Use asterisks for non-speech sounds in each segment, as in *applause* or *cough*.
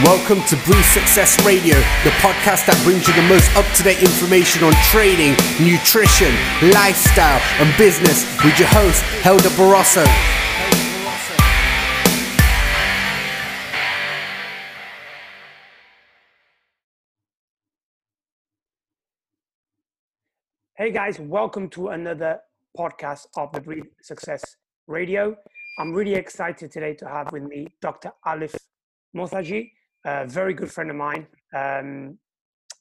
Welcome to Breathe Success Radio, the podcast that brings you the most up to date information on training, nutrition, lifestyle, and business with your host, Helder Barroso. Hey guys, welcome to another podcast of the Breathe Success Radio. I'm really excited today to have with me Dr. Alif Mortaji a very good friend of mine. Um,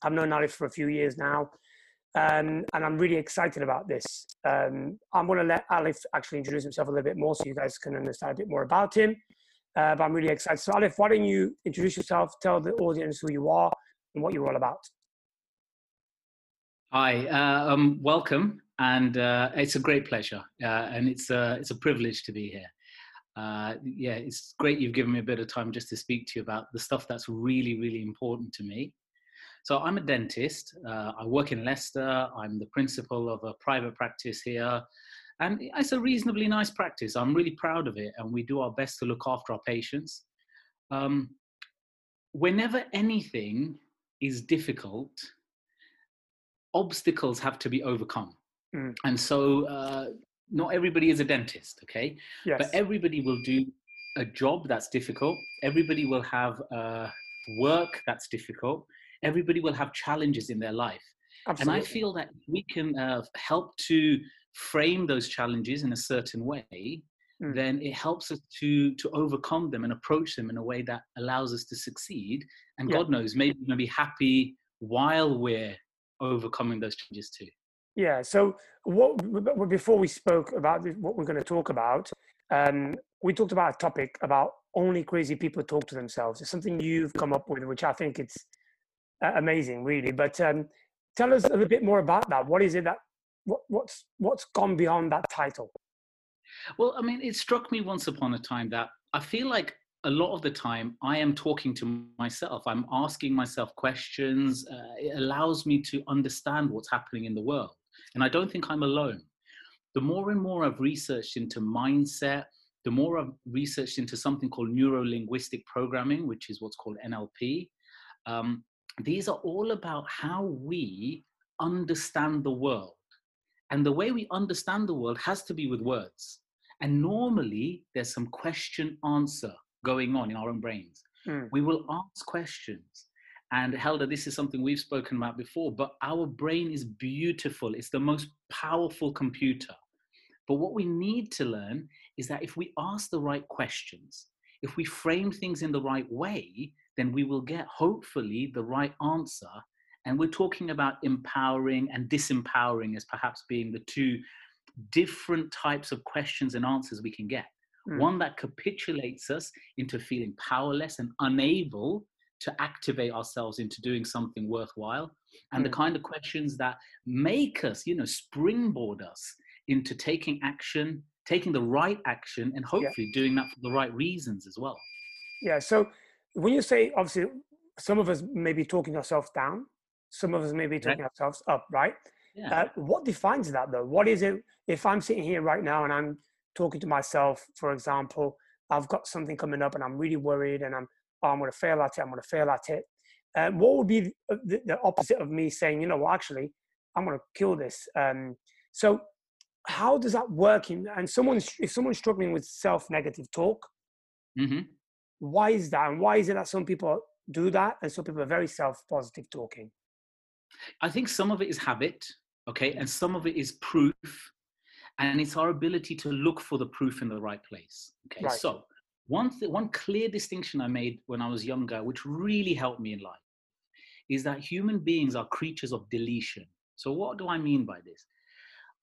I've known Alif for a few years now, um, and I'm really excited about this. Um, I'm going to let Alif actually introduce himself a little bit more so you guys can understand a bit more about him. Uh, but I'm really excited. So, Alif, why don't you introduce yourself, tell the audience who you are and what you're all about? Hi, uh, um, welcome, and uh, it's a great pleasure, uh, and it's a it's a privilege to be here uh, yeah, it's great you've given me a bit of time just to speak to you about the stuff that's really, really important to me. So I'm a dentist. Uh, I work in Leicester. I'm the principal of a private practice here. And it's a reasonably nice practice. I'm really proud of it. And we do our best to look after our patients. Um, whenever anything is difficult, obstacles have to be overcome. Mm. And so uh, not everybody is a dentist, okay? Yes. But everybody will do a job that's difficult. Everybody will have uh, work that's difficult. Everybody will have challenges in their life. Absolutely. And I feel that we can uh, help to frame those challenges in a certain way, mm. then it helps us to to overcome them and approach them in a way that allows us to succeed. And yeah. God knows, maybe we're going to be happy while we're overcoming those challenges too. Yeah. So what before we spoke about what we're going to talk about, um, we talked about a topic about only crazy people talk to themselves. It's something you've come up with, which I think it's uh, amazing, really. But um, tell us a little bit more about that. What is it that what, what's what's gone beyond that title? Well, I mean, it struck me once upon a time that I feel like a lot of the time I am talking to myself. I'm asking myself questions. Uh, it allows me to understand what's happening in the world. And I don't think I'm alone. The more and more I've researched into mindset, the more I've researched into something called neuro linguistic programming, which is what's called NLP. Um, these are all about how we understand the world. And the way we understand the world has to be with words. And normally there's some question answer going on in our own brains. Mm. We will ask questions and Helder, this is something we've spoken about before, but our brain is beautiful. It's the most powerful computer. But what we need to learn is that if we ask the right questions, if we frame things in the right way, then we will get hopefully the right answer. And we're talking about empowering and disempowering as perhaps being the two different types of questions and answers we can get. Mm. One that capitulates us into feeling powerless and unable to activate ourselves into doing something worthwhile and mm. the kind of questions that make us you know springboard us into taking action taking the right action and hopefully yeah. doing that for the right reasons as well yeah so when you say obviously some of us may be talking ourselves down some of us may be talking yeah. ourselves up right yeah. Uh, what defines that though what is it if i'm sitting here right now and i'm talking to myself for example i've got something coming up and i'm really worried and i'm oh, I'm going to fail at it, I'm going to fail at it. Uh, what would be the, the, opposite of me saying, you know, well, actually, I'm going to kill this? Um, so, how does that work? In, and someone's if someone's struggling with self-negative talk, mm-hmm. why is that? And why is it that some people do that and some people are very self-positive talking? I think some of it is habit, okay, and some of it is proof, and it's our ability to look for the proof in the right place. Okay, right. so one, th- one clear distinction I made when I was younger, which really helped me in life, is that human beings are creatures of deletion. So, what do I mean by this?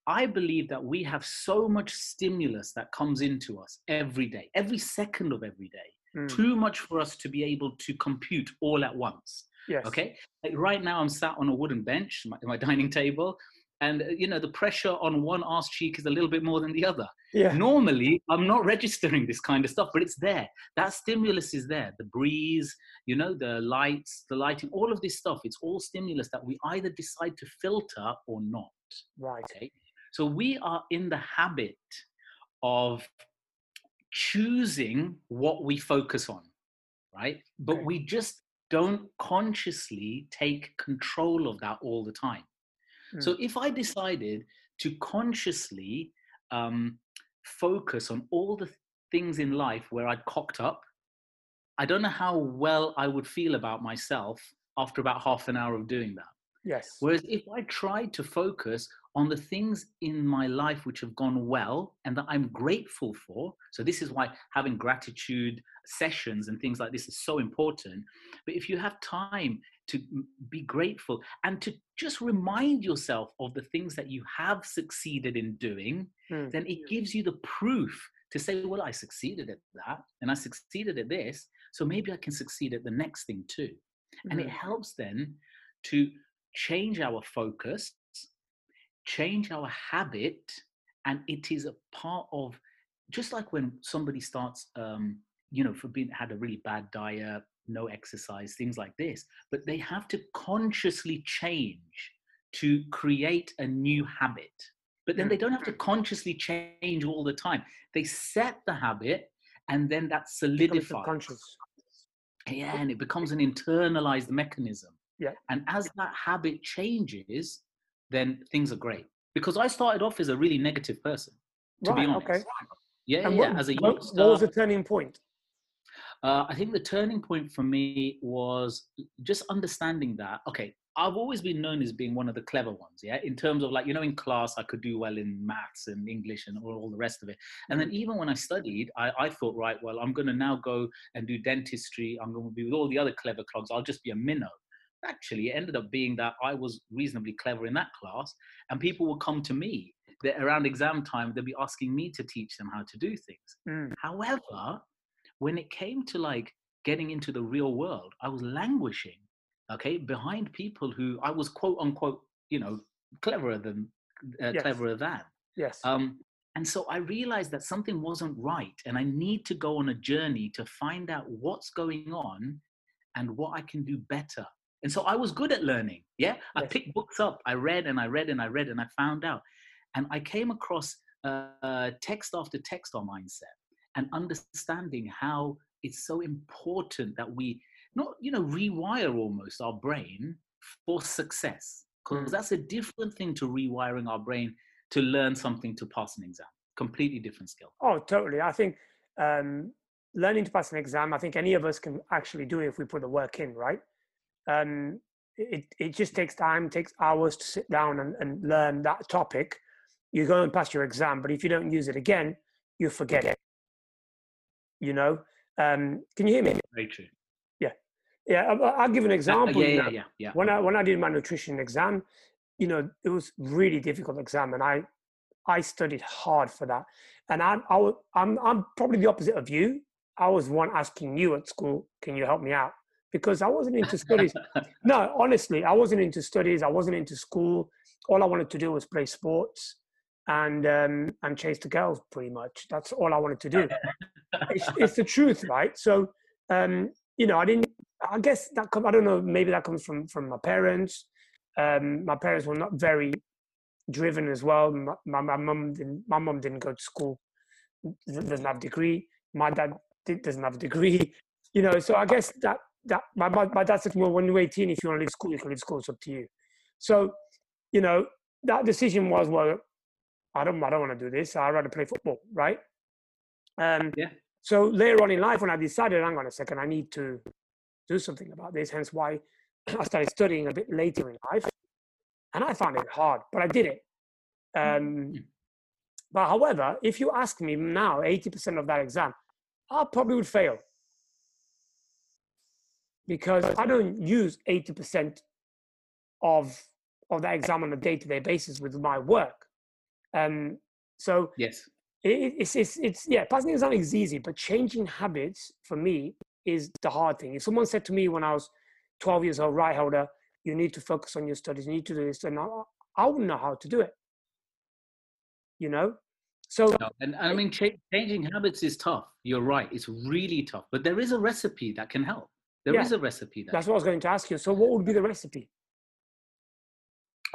I believe that we have so much stimulus that comes into us every day, every second of every day. Mm. Too much for us to be able to compute all at once. Yes. Okay. Like right now, I'm sat on a wooden bench, my, my dining table, and uh, you know the pressure on one arse cheek is a little bit more than the other. Yeah. normally i'm not registering this kind of stuff but it's there. That stimulus is there. The breeze you know the lights the lighting all of this stuff it's all stimulus that we either decide to filter or not. Right. Okay? So we are in the habit of choosing what we focus on right? But we just don't consciously take control of that all the time. Mm. So if I decided to consciously um, focus on all the things in life where I'd cocked up, I don't know how well I would feel about myself after about half an hour of doing that. Yes. Whereas if I tried to focus on the things in my life which have gone well and that I'm grateful for, so this is why having gratitude sessions and things like this is so important. But if you have time to be grateful and to just remind yourself of the things that you have succeeded in doing, mm. then it gives you the proof to say, well, I succeeded at that and I succeeded at this. So maybe I can succeed at the next thing too. Mm-hmm. And it mm-hmm. helps then to change our focus, change our habit, and it is a part of just like when somebody starts, um, you know, for being had a really bad diet, no exercise, things like this, but they have to consciously change to create a new habit. But then they don't have to mm-hmm. consciously change all the time. They set the habit and then that solidifies. Conscious. Yeah, and it becomes an internalized mechanism. Yeah. And as that habit changes, then things are great. Because I started off as a really negative person, to right, be honest. Okay. Yeah, and yeah. What, as a youngster, what was the turning point? Uh, I think the turning point for me was just understanding that, okay, I've always been known as being one of the clever ones, yeah, in terms of like, you know, in class, I could do well in maths and English and all, all the rest of it. And then even when I studied, I, I thought, right, well, I'm going to now go and do dentistry. I'm going to be with all the other clever clogs. I'll just be a minnow. Actually, it ended up being that I was reasonably clever in that class, and people would come to me that around exam time, they'd be asking me to teach them how to do things. Mm. However, when it came to like getting into the real world, I was languishing, okay, behind people who I was quote unquote, you know, cleverer than, uh, yes. cleverer than. Yes. Um, and so I realized that something wasn't right, and I need to go on a journey to find out what's going on and what I can do better. And so I was good at learning. Yeah, I picked books up, I read and I read and I read and I found out, and I came across uh, text after text on mindset and understanding how it's so important that we not you know rewire almost our brain for success because mm. that's a different thing to rewiring our brain to learn something to pass an exam completely different skill. Oh totally. I think um, learning to pass an exam i think any of us can actually do it if we put the work in right? Um, it, it just takes time takes hours to sit down and, and learn that topic. You go and pass your exam but if you don't use it again you forget it you know? Um, can you hear me? Very true yeah. Yeah i'll, I'll give an example uh, yeah, yeah, yeah, yeah, when i when i did my nutrition exam you know it was really difficult exam and i i studied hard for that. And i, I i'm i'm probably the opposite of you. I was one asking you at school can you help me out? Because i wasn't into studies. No honestly i wasn't into studies. I wasn't into school. All i wanted to do was play sports and um, and chase the girls pretty much. That's all I wanted to do. It's, it's, the truth, right? So um, you know, I didn't. I guess that come, I don't know. Maybe that comes from from my parents. Um, my parents were not very driven as well. My my, mom didn't. My mom didn't go to school. Doesn't have a degree. My dad did, doesn't have a degree. *laughs* You know, so I guess that that my my, my dad said, well, when you're 18, if you want to leave school, you can leave school. It's up to you. So, you know, that decision was well I don't, I don't want to do this. I'd rather play football, right? Um, yeah. So later on in life, when I decided, hang on a second, I need to do something about this. Hence why *clears throat* I started studying a bit later in life, and I found it hard, but I did it. Um, mm-hmm. but however, if you ask me now, eighty percent of that exam, I probably would fail because I don't use eighty percent of of that exam on a day-to-day basis with my work. Um, so yes, it's, it's it's yeah, passing exam is easy, but changing habits for me is the hard thing. If someone said to me when I was 12 years old, right, Helder, you need to focus on your studies, you need to do this, and I, I wouldn't know how to do it. You know, so no, and I mean, ch- changing habits is tough. You're right; it's really tough. But there is a recipe that can help. There yeah, is a recipe. That that's what I was going to ask you. So, what would be the recipe?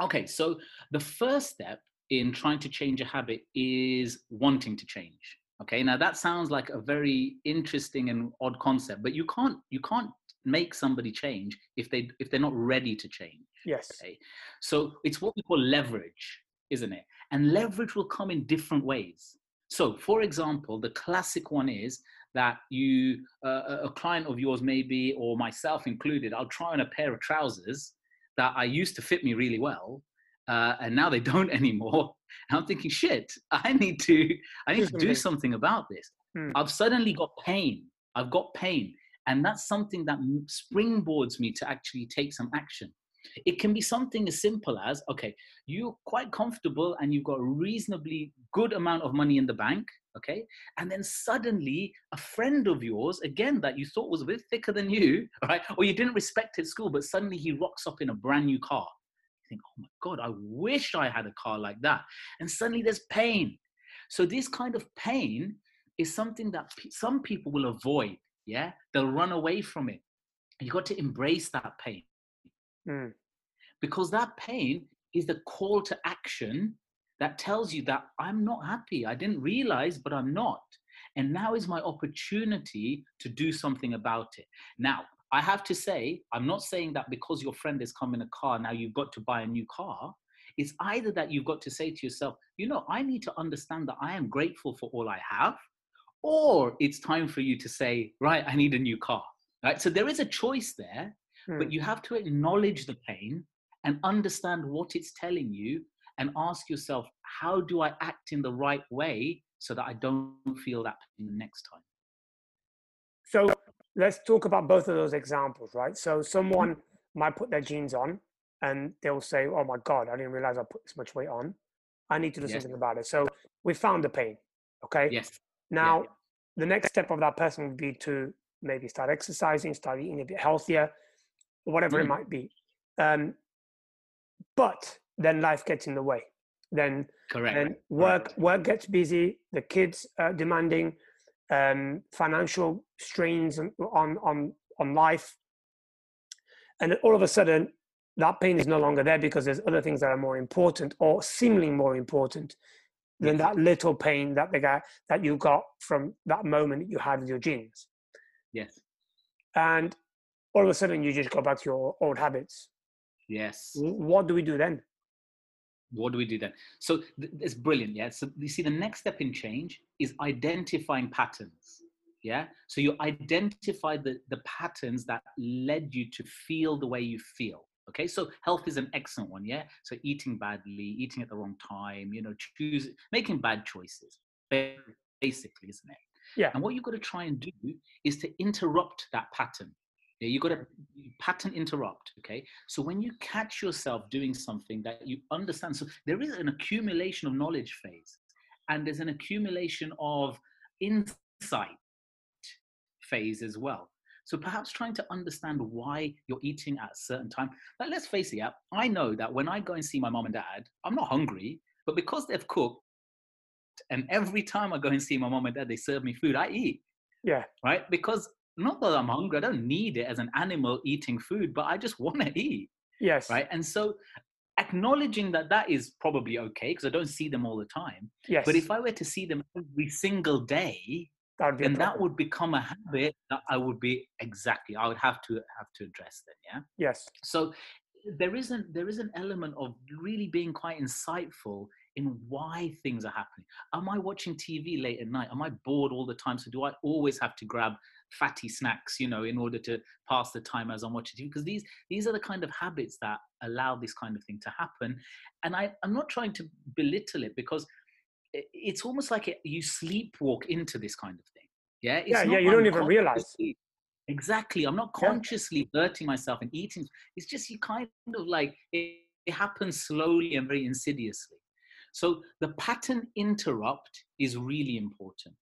Okay, so the first step in trying to change a habit is wanting to change. Okay, now that sounds like a very interesting and odd concept, but you can't you can't make somebody change if they if they're not ready to change. Yes. Okay. So it's what we call leverage, isn't it? And leverage will come in different ways. So, for example, the classic one is that you, uh, a client of yours, maybe, or myself included, I'll try on a pair of trousers that I used to fit me really well, uh, and now they don't *laughs* anymore. And I'm thinking, shit, I need to, I need to do *laughs* something about this. Hmm. I've suddenly got pain. I've got pain, and that's something that springboards me to actually take some action. It can be something as simple as, okay, you're quite comfortable and you've got a reasonably good amount of money in the bank, okay? And then suddenly a friend of yours, again, that you thought was a bit thicker than you, *laughs* right? Or you didn't respect at school, but suddenly he rocks up in a brand new car. You think, oh my God, I wish I had a car like that. And suddenly there's pain. So this kind of pain is something that some people will avoid. Yeah, they'll run away from it. You got to embrace that pain. Mm. Because that pain is the call to action that tells you that I'm not happy. I didn't realize, but I'm not. And now is my opportunity to do something about it. Now, I have to say, I'm not saying that because your friend has come in a car, now you've got to buy a new car. It's either that you've got to say to yourself, you know, I need to understand that I am grateful for all I have, or it's time for you to say, right, I need a new car. Right? So there is a choice there, Hmm. But you have to acknowledge the pain and understand what it's telling you and ask yourself, how do I act in the right way so that I don't feel that pain the next time? So let's talk about both of those examples, right? So someone mm-hmm. might put their jeans on and they'll say, oh my God, I didn't realize I put this much weight on. I need to do yes. something about it. So we found the pain. Okay. Yes. Now, yeah. the next step of that person would be to maybe start exercising, start eating a bit healthier, whatever mm. it might be. Um, but then life gets in the way. Then, Correct. then work work gets busy. The kids are demanding um, financial strains on on on life, and all of a sudden that pain is no longer there because there's other things that are more important or seemingly more important than that little pain that the guy that you got from that moment that you had with your jeans. Yes. And all of a sudden you just go back to your old habits. Yes. What do we do then? What do we do then? So th- it's brilliant. Yeah. So you see, the next step in change is identifying patterns. Yeah. So you identify the, the patterns that led you to feel the way you feel. Okay. So health is an excellent one. Yeah. So eating badly, eating at the wrong time, you know, choose making bad choices, basically, isn't it? Yeah. And what you've got to try and do is to interrupt that pattern. Yeah, you got to pattern interrupt. Okay. So when you catch yourself doing something that you understand, so there is an accumulation of knowledge phase and there's an accumulation of insight phase as well. So perhaps trying to understand why you're eating at a certain time. Like let's face it, yeah, I know that when I go and see my mom and dad, I'm not hungry, but because they've cooked, and every time I go and see my mom and dad, they serve me food, I eat. Yeah. Right? Because not that I'm mm. hungry, I don't need it as an animal eating food, but I just *laughs* want to eat. Yes. Right. And so acknowledging that that is probably okay because I don't see them all the time. Yes. But if I were to see them every single day, that would then that would become a habit that I would be exactly. I would have to have to address then. Yeah. Yes. So there isn't there is an element of really being quite insightful in why things are happening. Am I watching TV late at night? Am I bored all the time? So do I always have to grab fatty snacks, you know, in order to pass the time as I'm watching TV. Because these these are the kind of habits that allow this kind of thing to happen. And I, I'm not trying to belittle it because it's almost like it, you sleepwalk into this kind of thing. Yeah, it's yeah, yeah. You don't even realize. Exactly. I'm not consciously yeah. hurting myself and eating. It's just you kind of like it, it happens slowly and very insidiously. So the pattern interrupt is really important.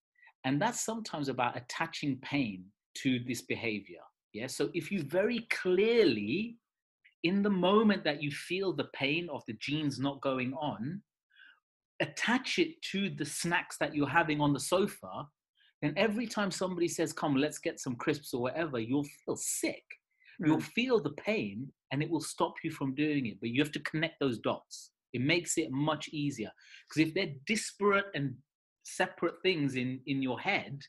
And that's sometimes about attaching pain to this behavior. Yeah. So if you very clearly, in the moment that you feel the pain of the jeans not going on, attach it to the snacks that you're having on the sofa, then every time somebody says, Come, let's get some crisps or whatever, you'll feel sick. Mm. You'll feel the pain and it will stop you from doing it. But you have to connect those dots. It makes it much easier. Because if they're disparate and separate things in in your head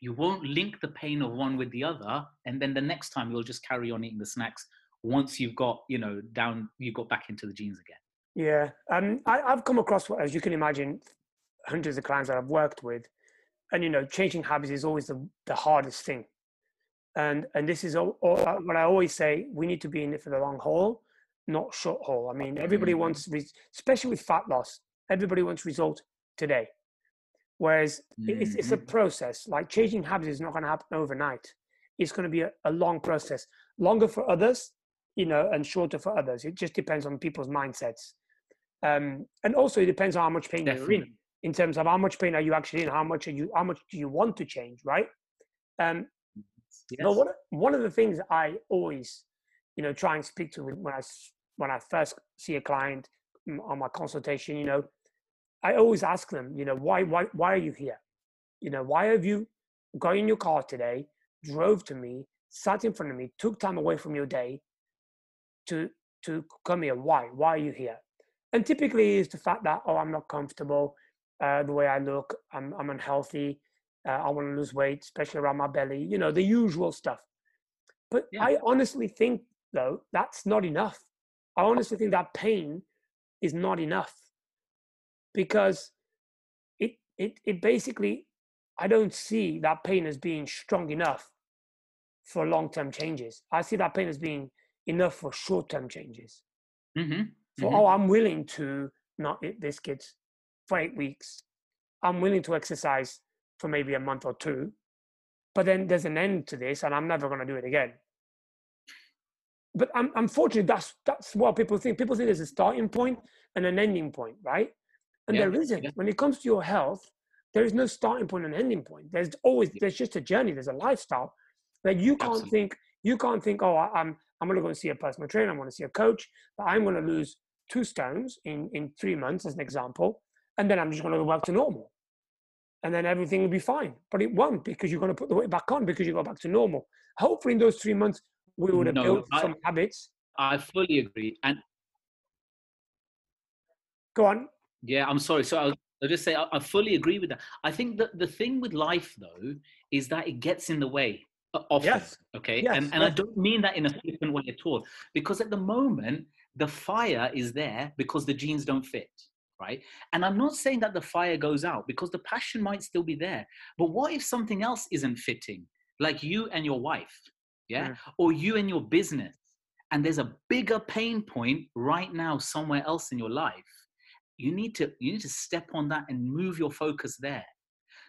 you won't link the pain of one with the other and then the next time you'll just carry on eating the snacks once you've got you know down you got back into the jeans again. Yeah um I, i've come across as you can imagine hundreds of clients that i've worked with and you know changing habits is always the, the hardest thing. And and this is all, all, what i always say we need to be in it for the long haul not short haul. I mean everybody mm-hmm. wants especially with fat loss everybody wants result today whereas mm-hmm. it's, it's a mm-hmm. process like changing habits is not going to happen overnight it's going to be a, a long process longer for others you know and shorter for others it just depends on people's mindsets um, and also it depends on how much pain Definitely. you're in in terms of how much pain are you actually in how much are you how much do you want to change right um yes. but one, one of the things i always you know try and speak to when i when i first see a client mm, on my consultation you know i always ask them you know why why why are you here you know why have you got in your car today drove to me sat in front of me took time away from your day to to come here why why are you here and typically is the fact that oh i'm not comfortable uh, the way I look. I'm, I'm unhealthy. Uh, I want to lose weight, especially around my belly. You know, the usual stuff. But yeah. I honestly think, though, that's not enough. I honestly think that pain is not enough because it it it basically I don't see that pain as being strong enough for long term changes. I see that pain as being enough for short term changes. Mm-hmm. So, mm-hmm. oh, I'm willing to not eat biscuits for eight weeks. I'm willing to exercise for maybe a month or two, but then there's an end to this, and I'm never going to do it again. But I'm, unfortunately, that's that's what people think. People think there's a starting point and an ending point, right? And yeah, there isn't. Yeah. When it comes to your health, there is no starting point and ending point. There's always there's just a journey. There's a lifestyle that you can't Absolutely. think. You can't think. Oh, I'm I'm going to go and see a personal trainer. I'm going to see a coach. But I'm going to lose two stones in in three months, as an example and then I'm just going to go back to normal. And then everything will be fine. But it won't because you're going to put the weight back on because you go back to normal. Hopefully, in those three months, we would have no, built I, some habits. I fully agree. And go on. Yeah, I'm sorry. So I'll, I'll just say I, I, fully agree with that. I think that the thing with life, though, is that it gets in the way often. Yes. Okay. Yes, and and yes. I don't mean that in a flippant way at all. Because at the moment, the fire is there because the jeans don't fit right? And I'm not saying that the fire goes out because the passion might still be there. But what if something else isn't fitting, like you and your wife, yeah, mm. or you and your business, and there's a bigger pain point right now somewhere else in your life? You need to you need to step on that and move your focus there.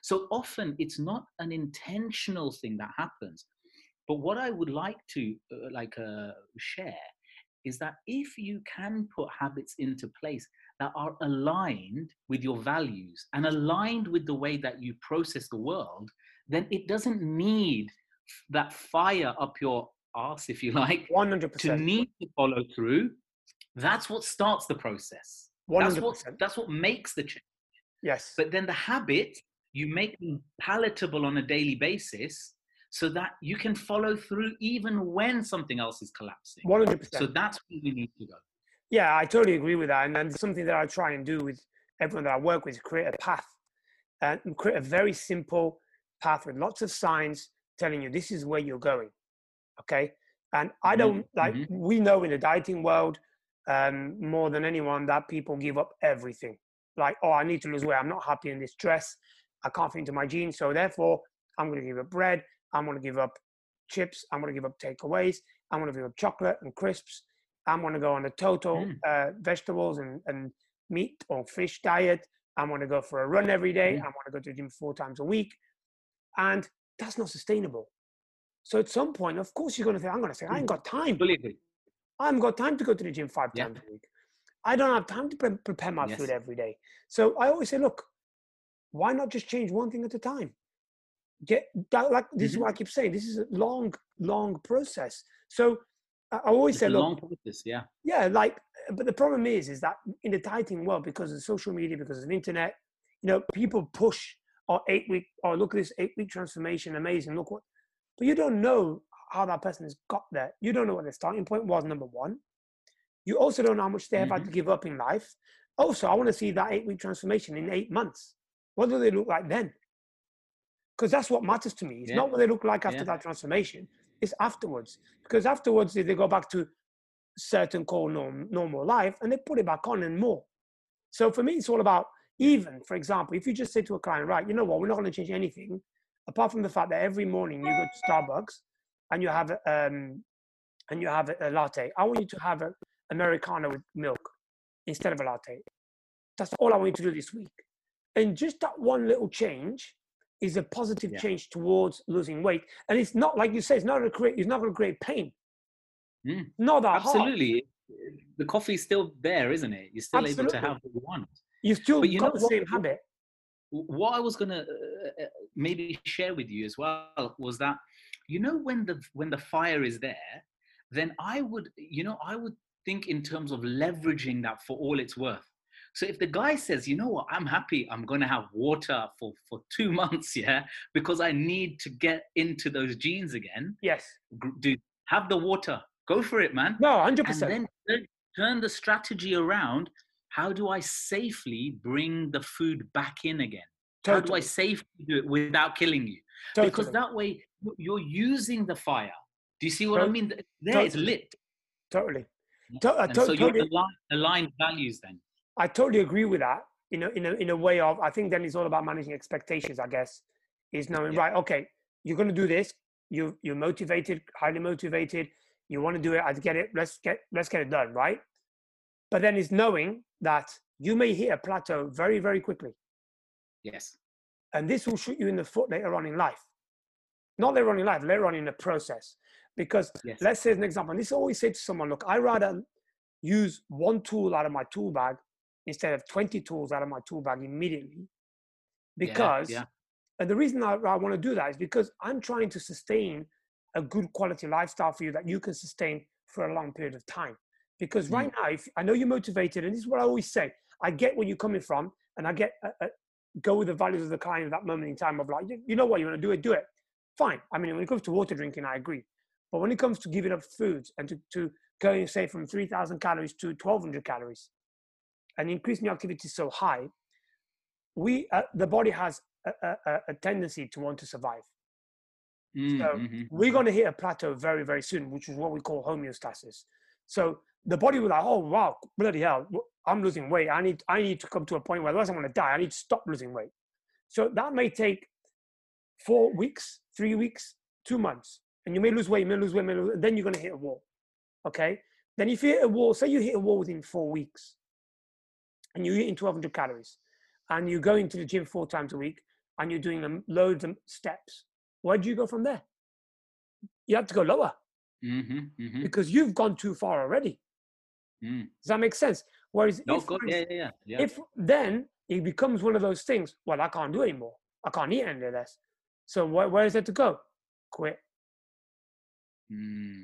So often it's not an intentional thing that happens. But what I would like to uh, like uh, share is that if you can put habits into place that are aligned with your values and aligned with the way that you process the world, then it doesn't need that fire up your ass, if you *laughs* like, 100%. to need to follow through. That's what starts the process. 100%. That's what, that's what makes the change. Yes. But then the habit, you make them palatable on a daily basis so that you can follow through even when something else is collapsing. 100%. So that's where we need to go. Yeah, I totally agree with that. And then something that I try and do with everyone that I work with is create a path and create a very simple path with lots of signs telling you this is where you're going. Okay. And I mm-hmm, don't like, mm-hmm. we know in the dieting world um, more than anyone that people give up everything. Like, oh, I need to lose weight. I'm not happy in this dress. I can't fit into my jeans. So therefore, I'm going to give up bread. I'm going to give up chips. I'm going to give up takeaways. I'm going to give up chocolate and crisps. I'm going to go on a total mm. uh, vegetables and, and meat or fish diet. I'm going to go for a run every day. Mm. I'm going to go to the gym four times a week. And that's not sustainable. So at some point, of course, you're going to think, I'm going to say, I ain't mm. got time. Believe I haven't got time to go to the gym five yeah. times a week. I don't have time to pre- prepare my yes. food every day. So I always say, look, why not just change one thing at a time? Get that, like this mm-hmm. is what I keep saying. This is a long, long process. So I always it's say, look, long process, yeah, yeah, like, but the problem is, is that in the dieting world, because of social media, because of internet, you know, people push or oh, eight week, or oh, look at this eight week transformation, amazing, look what, but you don't know how that person has got there. You don't know what their starting point was. Number one, you also don't know how much they have mm-hmm. had to give up in life. Also, I want to see that eight week transformation in eight months. what do they look like then? Because that's what matters to me. It's yeah. not what they look like after yeah. that transformation. It's afterwards. Because afterwards, they go back to certain core norm, normal life and they put it back on and more. So for me, it's all about even, for example, if you just say to a client, right, you know what, we're not going to change anything, apart from the fact that every morning you go to Starbucks and you have um, and you have a, latte. I want you to have an americano with milk instead of a latte. That's all I want you to do this week. And just that one little change is a positive yeah. change towards losing weight. And it's not like you say, it's not going to create, it's not going to create pain. Mm. Not that Absolutely. Hard. The coffee's still there, isn't it? You're still Absolutely. able to have what you want. You still but you got know the what, same habit. What I was going to uh, uh, maybe share with you as well was that, you know, when the when the fire is there, then I would, you know, I would think in terms of leveraging that for all it's worth. So if the guy says, you know what, I'm happy, I'm going to have water for, for *laughs* two months, yeah, because I need to get into those jeans again. Yes. Dude, have the water. Go for it, man. No, 100%. And then turn the strategy around. How do I safely bring the food back in again? Totally. How do I safely do it without killing you? Totally. Because that way you're using the fire do you see what I mean? There, totally. it's lit. Totally. To- uh, to- so you're totally. aligned, aligned values then. I totally agree with that. In a, in a, in a way of, I think then it's all about managing expectations, I guess, is knowing, yeah. right, okay, you're going to do this. You, you're motivated, highly motivated. You want to do it. I get it. Let's get, let's get it done. Right. But then it's knowing that you may hit a plateau very, very quickly. Yes. And this will shoot you in the foot later on in life. Not later on in life, later on in the process. Because yes. let's say as an example, and this I always say to someone, look, I rather use one tool out of my tool bag instead of 20 tools out of my tool bag immediately. Because, yeah, yeah. and the reason I, I want to do that is because I'm trying to sustain a good quality lifestyle for you that you can sustain for a long period of time. Because right mm. now, if I know you're motivated, and this is what I always say, I get where you're coming from, and I get uh, uh, go with the values of the client at that moment in time of like, you know what, you want to do it, do it. Fine. I mean, when it comes to water drinking, I agree. But when it comes to giving up foods and to, to going, say, from 3,000 calories to 1,200 calories and increasing your activity so high, we, uh, the body has a, a, a, tendency to want to survive. Mm, so mm-hmm. we're going to hit a plateau very, very soon, which is what we call homeostasis. So the body will like, oh wow, bloody hell, I'm losing weight. I need, I need to come to a point where otherwise I'm going to die. I need to stop losing weight. So that may take four weeks, three weeks, two months and you may lose weight, you may lose weight, may lose, then you're going to hit a wall. Okay. Then if you hit a wall, say you hit a wall within four weeks, and you're eating 1,200 calories, and you go into the gym four times a week, and you're doing loads of steps, where do you go from there? You have to go lower mm-hmm, mm-hmm. because you've gone too far already. Mm. Does that make sense? Whereas no, if, yeah, yeah, yeah. if then it becomes one of those things, well, I can't do anymore. I can't eat any this. So where, where is it to go? Quit. Mm.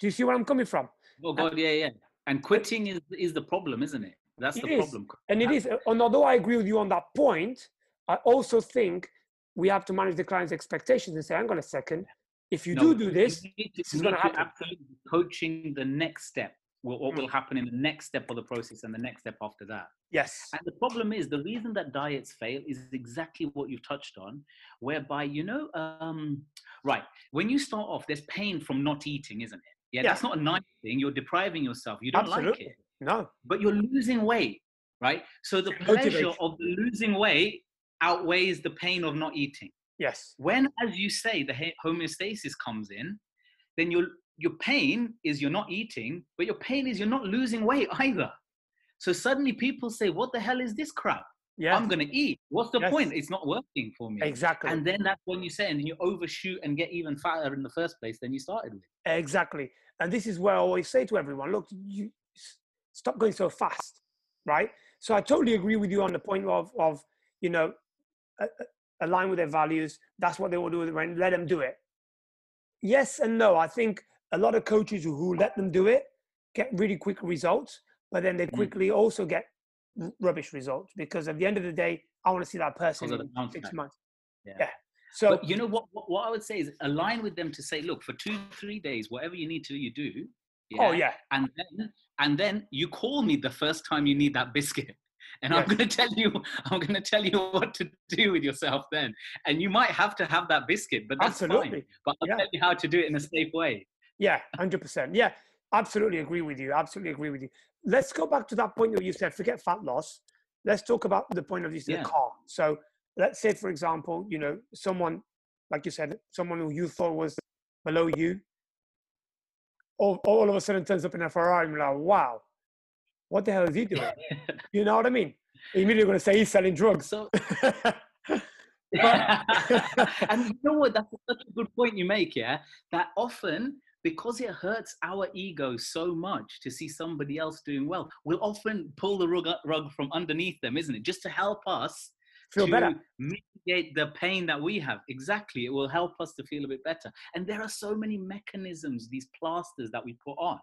Do you see where I'm coming from? Oh God, yeah, yeah. And quitting is is the problem, isn't it? That's the problem. And it is. And although I agree with you on that point, I also think we have to manage the client's expectations and say, hang on a second, if you no, do do this, to, this is going to happen. Absolutely coaching the next step what, what will happen in the next step of the process and the next step after that. Yes. And the problem is the reason that diets fail is exactly what you've touched on, whereby, you know, um, right, when you start off, there's pain from not eating, isn't it? Yeah, yeah. that's not a nice thing. You're depriving yourself. You don't Absolutely. like it. No. But you're losing weight, right? So the pleasure of the losing weight outweighs the pain of not eating. Yes. When, as you say, the homeostasis comes in, then you're your pain is you're not eating, but your pain is you're not losing weight either. So suddenly people say, What the hell is this crap? Yeah. I'm gonna eat. What's the yes. point? It's not working for me. Exactly. And then that's when you say, and then you overshoot and get even fatter in the first place than you started with. Exactly. And this is where I always say to everyone, look, you stop going so fast, right? So I totally agree with you on the point of of you know, align with their values. That's what they will do. Let them do it. Yes and no. I think a lot of coaches who let them do it get really quick results, but then they mm. quickly mm. also get rubbish results because at the end of the day, I want to see that person in six months. Yeah. yeah. So but you know what, what, what? I would say is align with them to say, look, for two, three days, whatever you need to, you do. Yeah? Oh yeah. And then and then you call me the first time you need that biscuit. *laughs* and yes. I'm going to tell you, I'm going to tell you *laughs* what to do with yourself then. And you might have to have that biscuit, but that's absolutely. fine. But I'll yeah. tell you how to do it in a safe way. Yeah, hundred percent. Yeah, absolutely agree with you. Absolutely agree with you. Let's go back to that point where you said forget fat loss. Let's talk about the point of view yeah. the calm. So let's say, for example, you know, someone like you said, someone who you thought was below you, all, all of a sudden turns up in a Ferrari and like, wow, what the hell is he *laughs* doing? you know what I mean? Immediately going to say he's selling drugs. So, *laughs* *laughs* and you know what? That's such a good point you make, yeah? That often, because it hurts our ego so much to see somebody else doing well, we'll often pull the rug, rug from underneath them, isn't it? Just to help us feel better. mitigate the pain that we have. Exactly. It will help us to feel a bit better. And there are so many mechanisms, these plasters that we put on,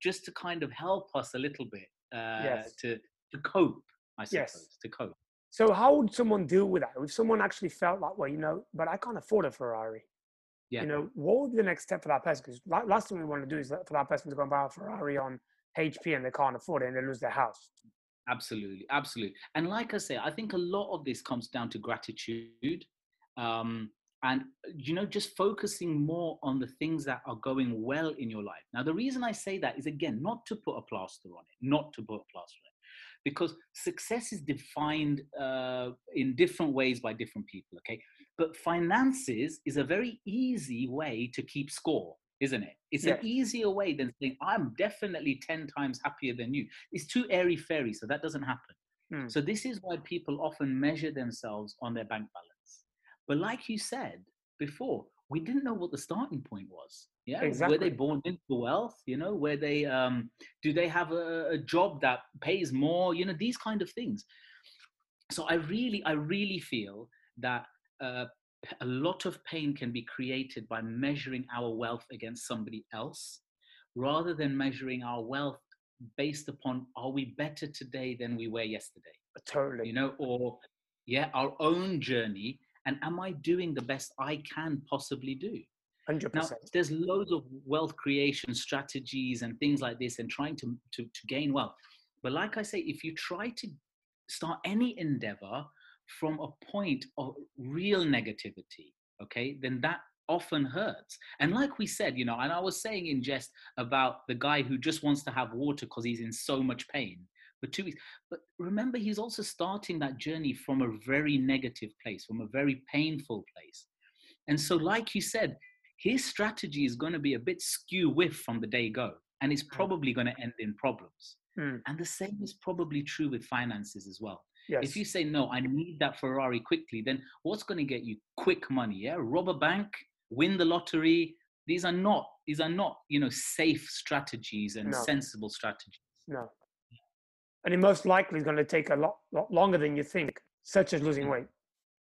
just to kind of help us a little bit uh, yes. to, to cope, I suppose, yes. to cope. So how would someone deal with that? If someone actually felt like, well, you know, but I can't afford a Ferrari. Yeah. You know, what would be the next step for that person? Because last thing we want to do is for that person to go and buy a Ferrari on HP and they can't afford it and they lose their house. Absolutely, absolutely. And like I say, I think a lot of this comes down to gratitude. Um, and you know just focusing more on the things that are going well in your life now the reason i say that is again not to put a plaster on it not to put a plaster on it because success is defined uh, in different ways by different people okay but finances is a very easy way to keep score isn't it? It's an easier way than saying, I'm definitely 10 times happier than you. It's too airy fairy, so that doesn't happen. Mm. So, this is why people often measure themselves on their bank balance. But, like you said before, we didn't know what the starting point was. Yeah, exactly. were they born into wealth? You know, where they um, do they have a, a job that pays more? You know, these kind of things. So I really, I really feel that uh, a lot of pain can be created by measuring our wealth against somebody else rather than measuring our wealth based upon are we better today than we were yesterday totally you know or yeah our own journey and am i doing the best i can possibly do 100%. Now, there's loads of wealth creation strategies and things like this and trying to, to, to gain wealth. But like I say, if you try to start any endeavor from a point of real negativity, okay, then that often hurts. And like we said, you know, and I was saying in jest about the guy who just wants to have water because he's in so much pain for two weeks. But remember, he's also starting that journey from a very negative place, from a very painful place. And so, like you said, his strategy is going to be a bit skew whiff from the day go, and it's hmm. probably going to end in problems. Mm. And the same is probably true with finances as well. Yes. If you say no, I need that Ferrari quickly, then what's going to get you quick money? Yeah, rob a bank, win the lottery. These are not these are not you know safe strategies and no. sensible strategies. No, and it most likely is going to take a lot, lot longer than you think, such as losing mm. weight.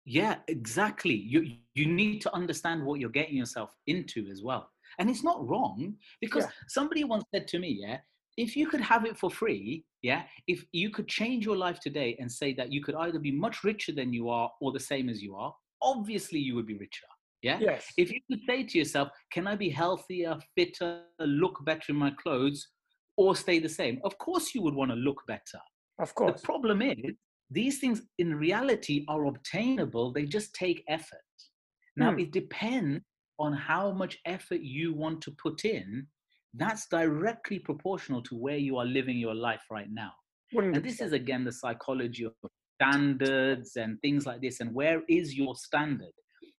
Yeah, exactly. You you need to understand what you're getting yourself into as well. And it's not wrong because yeah. somebody once said to me, yeah, if you could have it for free, yeah, if you could change your life today and say that you could either be much richer than you are or the same as you are, obviously you would be richer. Yeah. Yes. If you could say to yourself, can I be healthier, fitter, look better in my clothes, or stay the same? Of course you would want to look better. Of course. The problem is these things in reality are obtainable, they just take effort. Now hmm. it depends on how much effort you want to put in that's directly proportional to where you are living your life right now. 100%. And this is again the psychology of standards and things like this. And where is your standard?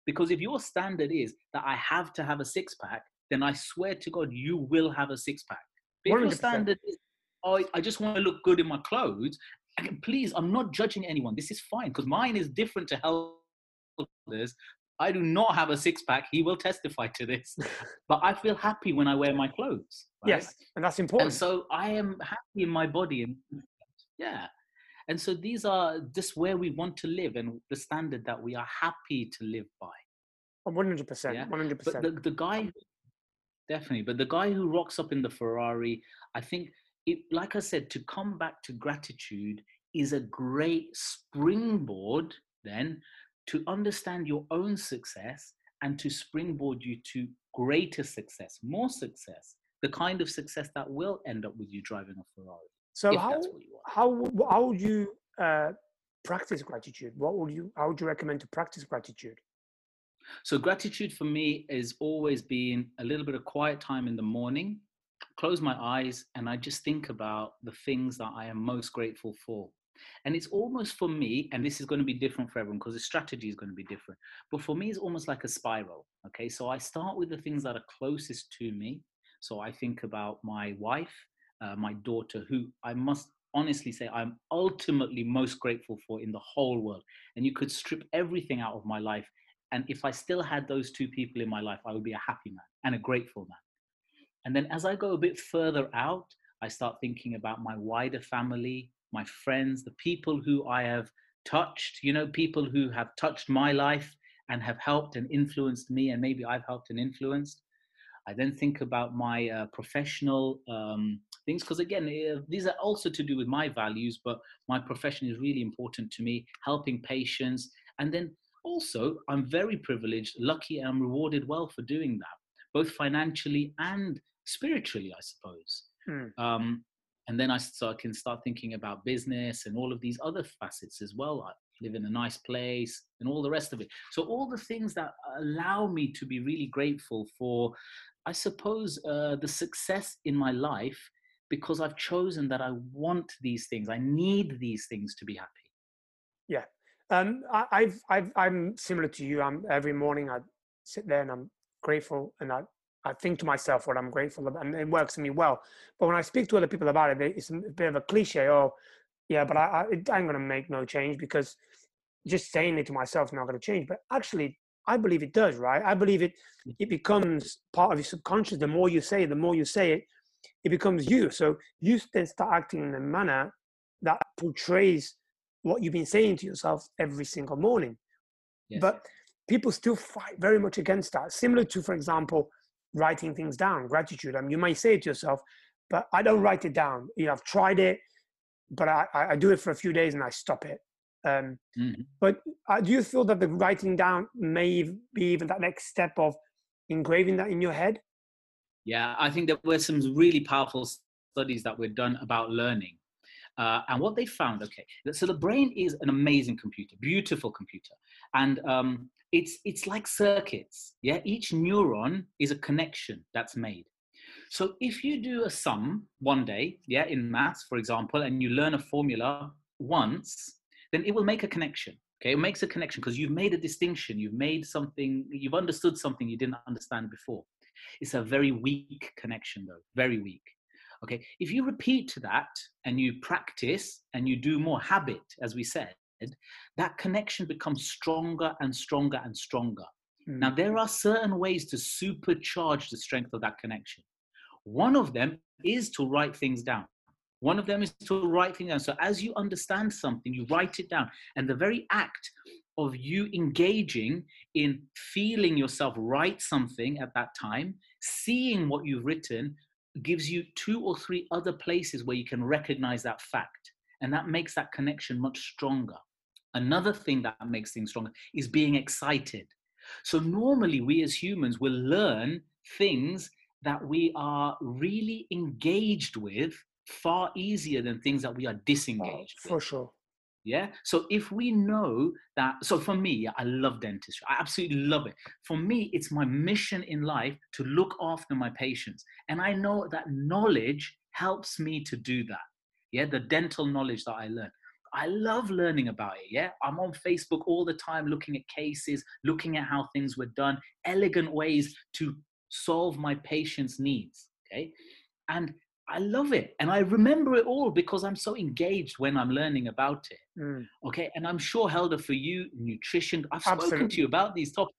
Because if your standard is that I have to have a six pack, then I swear to God, you will have a six pack. If your standard is, oh, I just want to look good in my clothes, please, I'm not judging anyone. This is fine because mine is different to help others. I do not have a six pack. He will testify to this. *laughs* but I feel happy when I wear my clothes. Right? Yes, and that's important. And so I am happy in my body. And yeah. And so these are just where we want to live and the standard that we are happy to live by. 100%. Yeah? 100%. But the, the guy, definitely, but the guy who rocks up in the Ferrari, I think, it, like I said, to come back to gratitude is a great springboard then to understand your own success and to springboard you to greater success, more success, the kind of success that will end up with you driving a Ferrari. So how how how would you uh, practice gratitude? What would you? How would you recommend to practice gratitude? So gratitude for me is always being a little bit of quiet time in the morning, close my eyes, and I just think about the things that I am most grateful for. And it's almost for me, and this is going to be different for everyone because the strategy is going to be different. But for me, it's almost like a spiral. Okay. So I start with the things that are closest to me. So I think about my wife, uh, my daughter, who I must honestly say I'm ultimately most grateful for in the whole world. And you could strip everything out of my life. And if I still had those two people in my life, I would be a happy man and a grateful man. And then as I go a bit further out, I start thinking about my wider family, my friends, the people who I have touched, you know, people who have touched my life and have helped and influenced me, and maybe I've helped and influenced. I then think about my uh, professional um, things because again, uh, these are also to do with my values, but my profession is really important to me, helping patients, and then also I'm very privileged, lucky, and I'm rewarded well for doing that, both financially and spiritually, I suppose. Hmm. Um, and then I, so I can start thinking about business and all of these other facets as well. I live in a nice place and all the rest of it. So all the things that allow me to be really grateful for, I suppose, uh, the success in my life because I've chosen that I want these things. I need these things to be happy. Yeah. Um, I, I've, I've, I'm similar to you. I'm every morning I sit there and I'm grateful and I I think to myself what I'm grateful about, and it works for me well. But when I speak to other people about it, it's a bit of a cliche. Oh, yeah, but I, I, ain't going to make no change because just saying it to myself is not going to change. But actually, I believe it does, right? I believe it. Mm. It becomes part of your subconscious. The more you say it, the more you say it, it becomes you. So you then start acting in a manner that portrays what you've been saying to yourself every single morning. Yes. But people still fight very much against that. Similar to, for example, writing things down, gratitude. I mean, you might say it to yourself, but I don't write it down. You know, I've tried it, but I, I do it for a few days and I stop it. Um, mm-hmm. But uh, do you feel that the writing down may be even that next step of engraving that in your head? Yeah, I think there were some really powerful studies that were done about learning. Uh, and what they found, okay, so the brain is an amazing computer, beautiful computer. And um, it's it's like circuits yeah? Each neuron is a connection that's made. So if you do a sum one day yeah in maths for example and you learn a formula once then it will make a connection okay? It makes a connection because you've made a distinction you've made something you've understood something you didn't understand before. It's a very weak connection though very weak okay if you repeat that and you practice and you do more habit as we said that connection becomes stronger and stronger and stronger. Mm. Now, there are certain ways to supercharge the strength of that connection. One of them is to write things down. One of them is to write things down. So, as you understand something, you write it down. And the very act of you engaging in feeling yourself write something at that time, seeing what you've written, gives you two or three other places where you can recognize that fact. And that makes that connection much stronger. Another thing that makes things stronger is being excited. So, normally, we as humans will learn things that we are really engaged with far easier than things that we are oh, disengaged oh, for sure yeah so if we know that so for me i love dentistry i absolutely love it for me it's my mission in life to look after my patients and i know that knowledge helps me to do that yeah the dental knowledge that i learn I love learning about it. Yeah. I'm on Facebook all the time looking at cases, looking at how things were done, elegant ways to solve my patient's needs. Okay. And I love it. And I remember it all because I'm so engaged when I'm learning about it. Mm. Okay. And I'm sure, Helder, for you, nutrition, I've spoken to you about these topics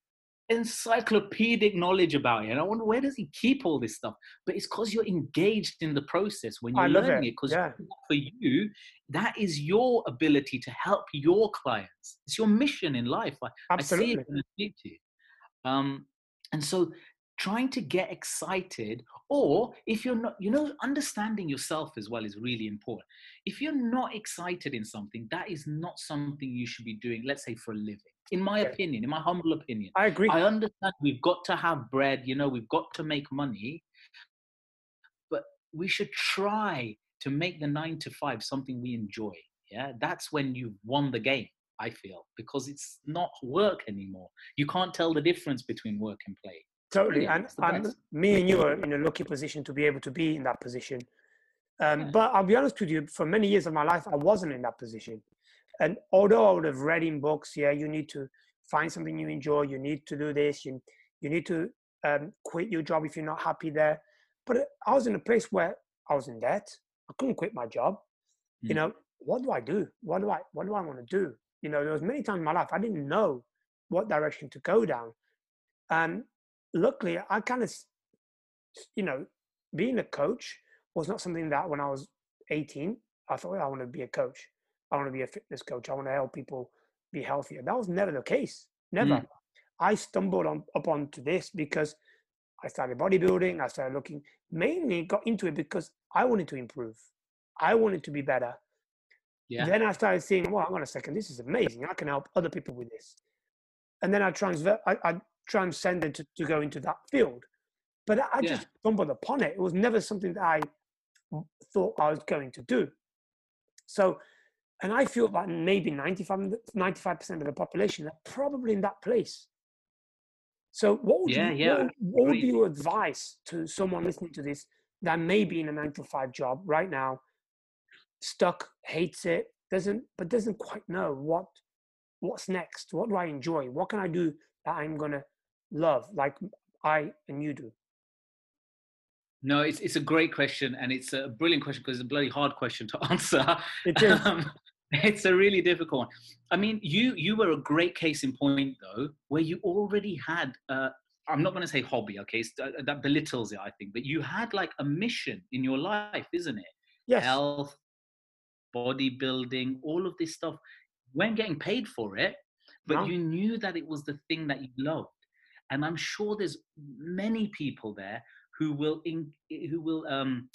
encyclopedic knowledge about it. And I wonder where does he keep all this stuff? But it's because you're engaged in the process when you're learning it. Because yeah. for you, that is your ability to help your clients. It's your mission in life. I, Absolutely. I see it when I speak to you. Um, and so trying to get excited or if you're not you know understanding yourself as well is really important if you're not excited in something that is not something you should be doing let's say for a living in my okay. opinion, in my humble opinion. I agree. I understand we've got to have bread, you know, we've got to make money, but we should try to make the nine to five something we enjoy. yeah, that's when you've won the game. I feel because it's not work anymore. You can't tell the difference between work and play. Totally, and, and me and you are in a lucky position to be able to be in that position. Um, yeah. But I'll be honest with you, for many years of my life, I wasn't in that position. And although I would have read in books, yeah, you need to find something you enjoy, you need to do this, you, you need to um, quit your job if you're not happy there. But I was in a place where I was in debt. I couldn't quit my job. Mm. You know, what do I do? What do I what do I want to do? You know, there was many times in my life I didn't know what direction to go down. And luckily I kind of you know, being a coach was not something that when I was 18, I thought I want to be a coach. I want to be a fitness coach. I want to help people be healthier. That was never the case. Never. Mm. I stumbled on up onto this because I started bodybuilding. I started looking, mainly got into it because I wanted to improve. I wanted to be better. Yeah. Then I started seeing, well, hang on a second, this is amazing. I can help other people with this. And then I transfer, I, I transcended to, to go into that field. But I just yeah. stumbled upon it. It was never something that I thought I was going to do. So, and I feel that maybe 95, 95% of the population are probably in that place. So what would, yeah, you, yeah. What, what would be your advice to someone listening to this that may be in a nine to five job right now, stuck, hates it, doesn't, but doesn't quite know what, what's next? What do I enjoy? What can I do that I'm gonna love, like I and you do? No, it's it's a great question, and it's a brilliant question because it's a bloody hard question to *laughs* answer. It is. Um, it's a really difficult one. I mean, you you were a great case in point though, where you already had. Uh, I'm not going to say hobby, okay? Uh, that belittles it, I think. But you had like a mission in your life, isn't it? Yes. Health, bodybuilding, all of this stuff. You weren't getting paid for it, but no. you knew that it was the thing that you loved. And I'm sure there's many people there who will in, who will um,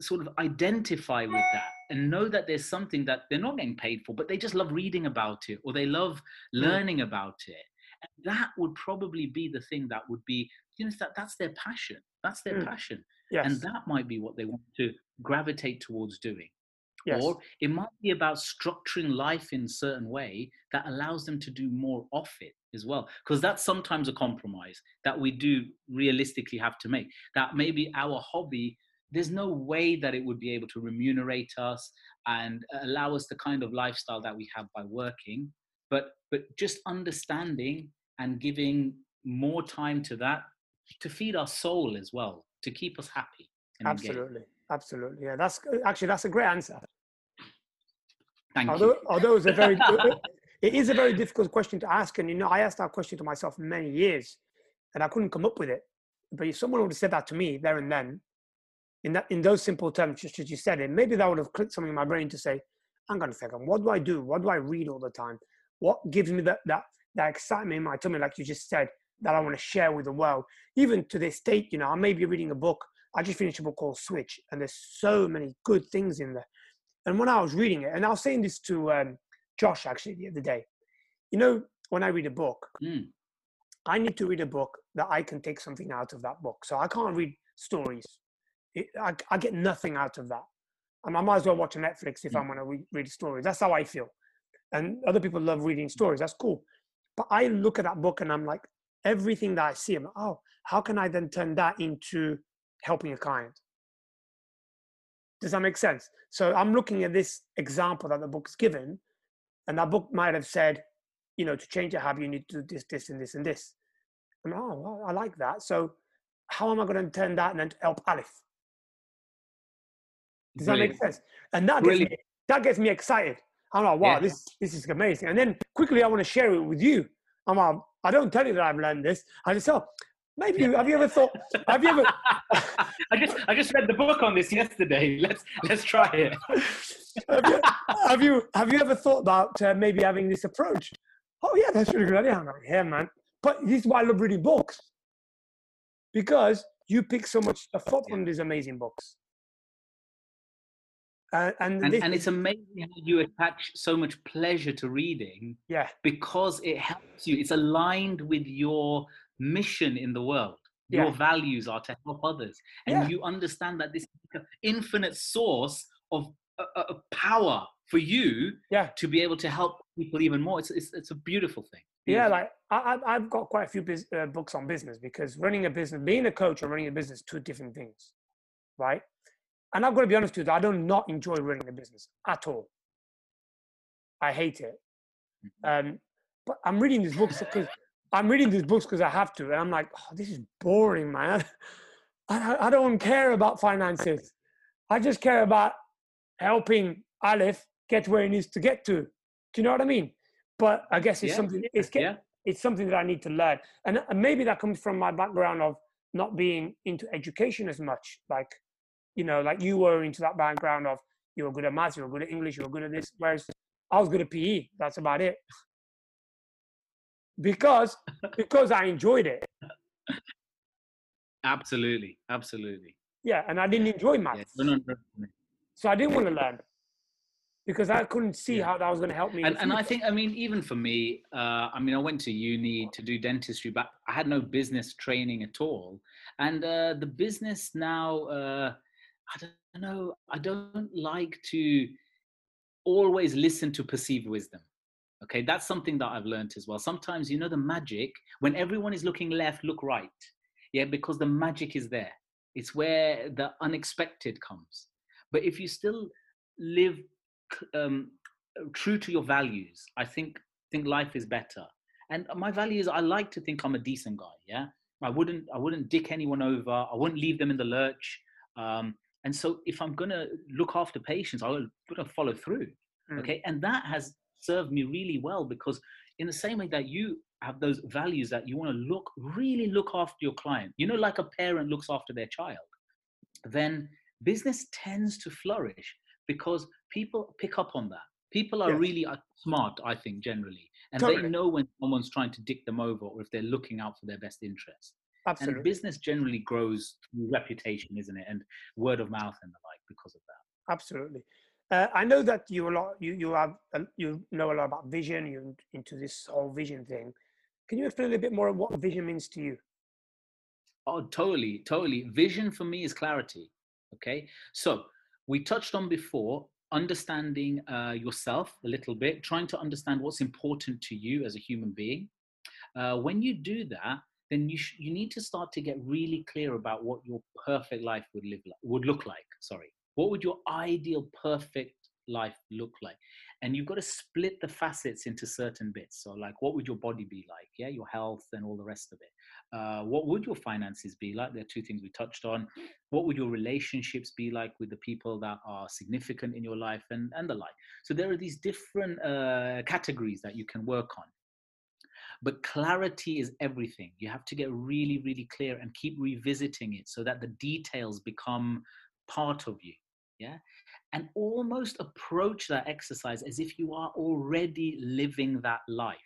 sort of identify with that and know that there's something that they're not getting paid for, but they just love reading about it or they love learning mm. about it. And that would probably be the thing that would be, you know, that that's their passion. That's their mm. passion. Yes. And that might be what they want to gravitate towards doing. Yes. Or it might be about structuring life in a certain way that allows them to do more of it as well. Because that's sometimes a compromise that we do realistically have to make. That maybe our hobby there's no way that it would be able to remunerate us and allow us the kind of lifestyle that we have by working but but just understanding and giving more time to that to feed our soul as well to keep us happy absolutely absolutely yeah that's actually that's a great answer Thank although, you. although it's a very *laughs* it is a very difficult question to ask and you know i asked that question to myself many years and i couldn't come up with it but if someone would have said that to me there and then in that in those simple terms, just as you said it, maybe that would have clicked something in my brain to say, hang on a second, what do I do? What do I read all the time? What gives me that that that excitement in my tummy, like you just said, that I want to share with the world? Even to this date, you know, I may be reading a book. I just finished a book called Switch, and there's so many good things in there. And when I was reading it, and I was saying this to um, Josh actually the other day, you know, when I read a book, mm. I need to read a book that I can take something out of that book. So I can't read stories it, I, I, get nothing out of that. And I might as well watch a Netflix if mm. I'm going to re- read stories. That's how I feel. And other people love reading stories. That's cool. But I look at that book and I'm like, everything that I see, I'm like, oh, how can I then turn that into helping a client? Does that make sense? So I'm looking at this example that the book's given, and that book might have said, you know, to change a habit, you need to do this, this, and this, and this. And oh, well, I like that. So how am I going to turn that and then help Alif? Does Brilliant. that make sense? And that gets, me, that gets me excited. I'm like, wow, yeah. this this is amazing. And then quickly, I want to share it with you. I'm like, I don't tell you that I've learned this. I just oh, maybe you, have you ever thought? Have you ever? *laughs* I just I just read the book on this yesterday. *laughs* Let's let's try it. have, you, have you have you ever thought about uh, maybe having this approach? Oh yeah, that's really good idea. I'm like, yeah, man. But this is why I love reading books because you pick so much stuff up from these amazing books. Uh, and, and, and, it's amazing how you attach so much pleasure to reading yeah because it helps you it's aligned with your mission in the world yeah. your values are to help others and yeah. you understand that this infinite source of uh, uh, power for you yeah. to be able to help people even more. It's, it's, it's a beautiful thing. Yeah, like I, I've got quite a few biz, uh, books on business because running a business, being a coach and running a business, two different things, right? And I've got to be honest with you, I do not enjoy running a business at all. I hate it. Mm-hmm. Um, but I'm reading these books because I'm reading these books because I have to, and I'm like, oh, this is boring, man. I, I don't care about finances. I just care about helping Aleph get where he needs to get to. Do you know what I mean? But I guess it's yeah, something. It's yeah. it's something that I need to learn, and, and maybe that comes from my background of not being into education as much. Like, you know, like you were into that background of you were good at maths, you were good at English, you were good at this. Whereas I was good at PE. That's about it. Because because I enjoyed it. Absolutely, absolutely. Yeah, and I didn't enjoy maths. Yeah. So I didn't want to learn because I couldn't see yeah. how that was going to help me. And, and I think, I mean, even for me, uh, I mean, I went to uni to do dentistry, but I had no business training at all. And uh, the business now, uh, I don't know, I don't like to always listen to perceived wisdom. Okay, that's something that I've learned as well. Sometimes, you know, the magic, when everyone is looking left, look right. Yeah, because the magic is there. It's where the unexpected comes. But if you still live um, true to your values, I think think life is better. And my values, I like to think I'm a decent guy. Yeah, I wouldn't I wouldn't dick anyone over. I wouldn't leave them in the lurch. Um, and so if I'm gonna look after patients, I'm gonna follow through. Mm. Okay, and that has served me really well because in the same way that you have those values that you want to look really look after your client you know like a parent looks after their child then business tends to flourish because people pick up on that people are yes. really uh, smart i think generally and totally. they know when someone's trying to dick them over or if they're looking out for their best interest Absolutely. and business generally grows through reputation isn't it and word of mouth and the like because of that absolutely uh, I know that you a lot. You you have you know a lot about vision. You into this whole vision thing. Can you explain a little bit more what vision means to you? Oh, totally, totally. Vision for me is clarity. Okay, so we touched on before understanding uh, yourself a little bit, trying to understand what's important to you as a human being. Uh, when you do that, then you sh- you need to start to get really clear about what your perfect life would live like, would look like. Sorry, what would your ideal perfect life look like? And you've got to split the facets into certain bits. So like what would your body be like? Yeah your health and all the rest of it. Uh, what would your finances be like? There are two things we touched on. What would your relationships be like with the people that are significant in your life and and the like? So there are these different uh, categories that you can work on. But clarity is everything. You have to get really really clear and keep revisiting it so that the details become part of you yeah? And almost approach that exercise as if you are already living that life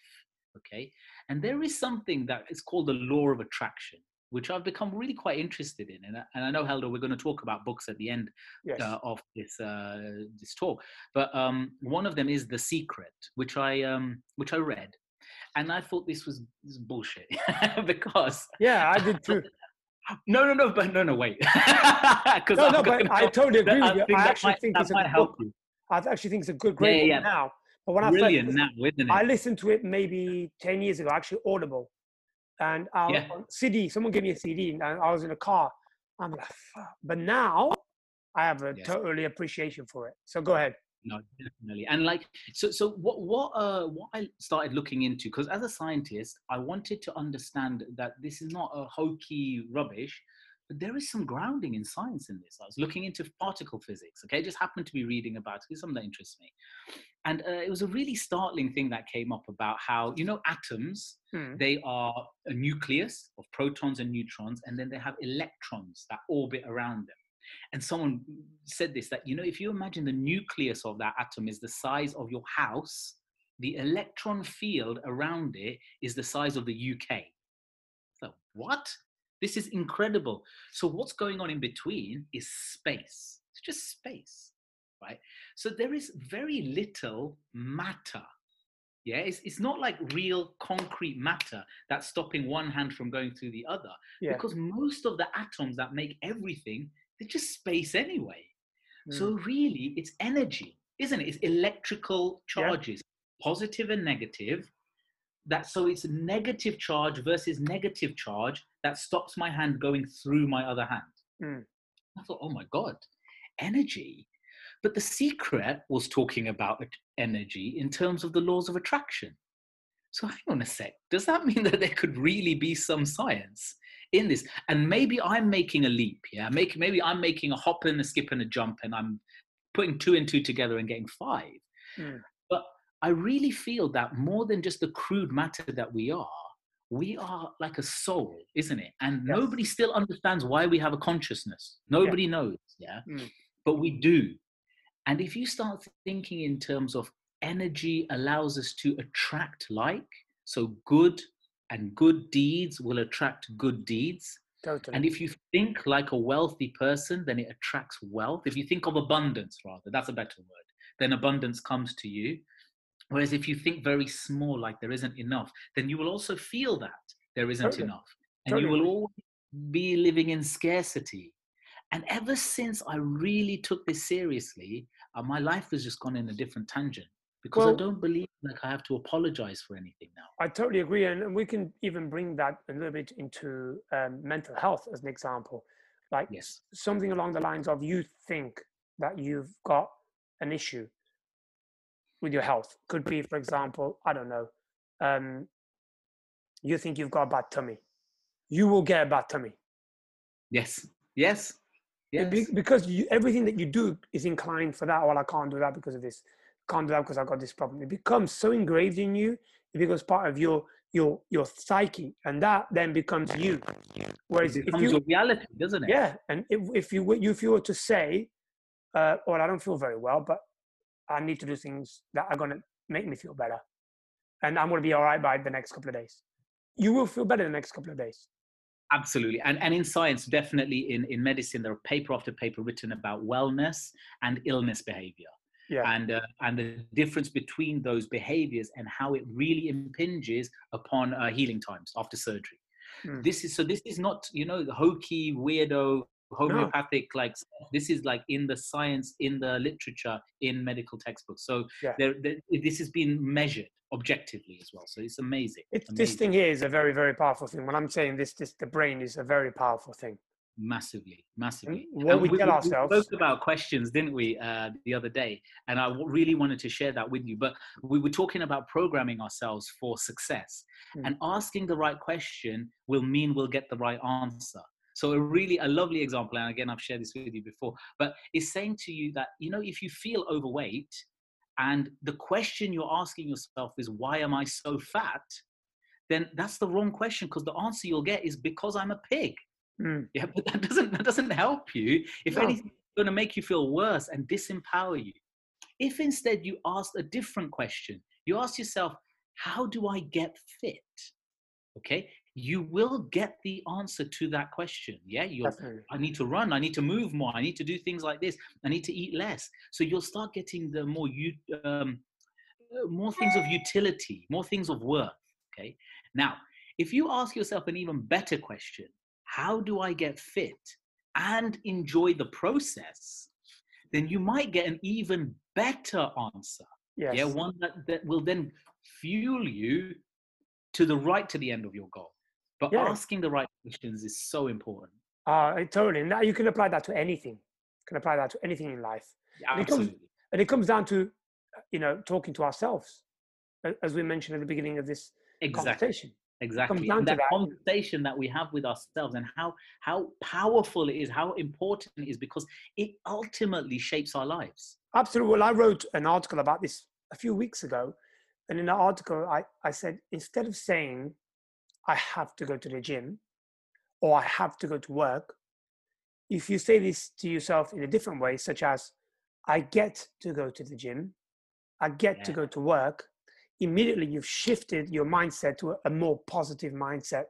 okay? And there is something that is called the law of attraction which i've become really quite interested in and, and i know helder we're going to talk about books at the end yes. uh, of this uh, this talk but um, one of them is the secret which i um, which i read and i thought this was, this was bullshit *laughs* because yeah i did too *laughs* no, no, no, but no, no, wait. *laughs* no, no, but I totally agree with you. I, I actually might, think it's a good help book. I actually think it's a good, great yeah, yeah, now. But when Brilliant I first, now, isn't it? I listened to it maybe ten years ago, actually Audible, and I yeah. on CD. Someone gave me a CD, and I was in a car. I'm like, Fuck. but now I have a yes. totally appreciation for it. So go ahead no definitely. And like so so what what uh what i started looking into because as a scientist i wanted to understand that this is not a hokey rubbish but there is some grounding in science in this. I was looking into particle physics okay? I just happened to be reading about it it's something that interests me. And uh, it was a really startling thing that came up about how you know atoms hmm. they are a nucleus of protons and neutrons and then they have electrons that orbit around them and someone said this that, you know, if you imagine the nucleus of that atom is the size of your house, the electron field around it is the size of the UK. So, what? This is incredible. So, what's going on in between is space. It's just space, right? So, there is very little matter. Yeah, it's, it's not like real concrete matter that's stopping one hand from going through the other. Yeah. Because most of the atoms that make everything they're just space anyway. Mm. So really, it's energy. isn't it? It's electrical charges, yeah. positive and negative. That so it's negative charge versus negative charge that stops my hand going through my other hand. Mm. I thought, oh my god, energy. But the secret was talking about energy in terms of the laws of attraction. So hang on a sec. Does that mean that there could really be some science in this? And maybe I'm making a leap. Yeah, Make, maybe I'm making a hop and a skip and a jump, and I'm putting two and two together and getting five. Mm. But I really feel that more than just the crude matter that we are, we are like a soul, isn't it? And yes. nobody still understands why we have a consciousness. Nobody yeah. knows. Yeah. Mm. But we do. And if you start thinking in terms of energy allows us to attract like. So good and good deeds will attract good deeds. Totally. And if you think like a wealthy person, then it attracts wealth. If you think of abundance, rather, that's a better word, then abundance comes to you. Whereas if you think very small, like there isn't enough, then you will also feel that there isn't totally. enough. And totally. you will always be living in scarcity. And ever since I really took this seriously, uh, my life has just gone in a different tangent because well, I don't believe like I have to apologize for anything now. I totally agree, and we can even bring that a little bit into um, mental health as an example. Like yes. something along the lines of you think that you've got an issue with your health. Could be, for example, I don't know, um, you think you've got a bad tummy. You will get a bad tummy. Yes. Yes. Yes. Be, because you, everything that you do is inclined for that. Well, I can't do that because of this can't do that because I've got this problem. It becomes so engraved in you, it becomes part of your your your psyche, and that then becomes you. Whereas it becomes if you, reality, doesn't it? Yeah, and if, if you if you were to say, uh, "Well, I don't feel very well, but I need to do things that are going to make me feel better, and I'm going to be all right by the next couple of days," you will feel better the next couple of days. Absolutely. And, and in science, definitely in, in medicine, there are paper after paper written about wellness and illness behavior yeah. and uh, and the difference between those behaviors and how it really impinges upon uh, healing times after surgery. Mm. This is so. This is not you know the hokey weirdo homeopathic no. like this is like in the science in the literature in medical textbooks so yeah. there, there, this has been measured objectively as well so it's amazing. It's, amazing. this thing here is a very very powerful thing when i'm saying this this the brain is a very powerful thing massively massively. What we, we tell ourselves we spoke about questions didn't we uh, the other day? And i really wanted to share that with you but we were talking about programming ourselves for success. Mm. and asking the right question will mean we'll get the right answer. So a really a lovely example and again i've shared this with you before but it's saying to you that you know if you feel overweight and the question you're asking yourself is why am i so fat? then that's the wrong question because the answer you'll get is because i'm a pig Mm. Yeah, but that doesn't that doesn't help you. If no. anything, it's going to make you feel worse and disempower you. If instead you ask a different question, you ask yourself, "How do I get fit?" Okay, you will get the answer to that question. Yeah, you I need to run. I need to move more. I need to do things like this. I need to eat less. So you'll start getting the more you um, uh, more things of utility, more things of worth. Okay. Now, if you ask yourself an even better question, how do I get fit and enjoy the process, then you might get an even better answer. Yes. Yeah, one that, that will then fuel you to the right to the end of your goal. But yeah. asking the right questions is so important. Uh, totally. Now you can apply that to anything. You can apply that to anything in life. Yeah, and absolutely. It comes, and it comes down to, you know, talking to ourselves, as we mentioned at the beginning of this exactly. conversation. Exactly. And that, that, conversation that we have with ourselves and how how powerful it is, how important it is, because it ultimately shapes our lives. Absolutely. Well, I wrote an article about this a few weeks ago. And in the article, I, I said, instead of saying, I have to go to the gym or I have to go to work, if you say this to yourself in a different way, such as, I get to go to the gym, I get yeah. to go to work, immediately you've shifted your mindset to a more positive mindset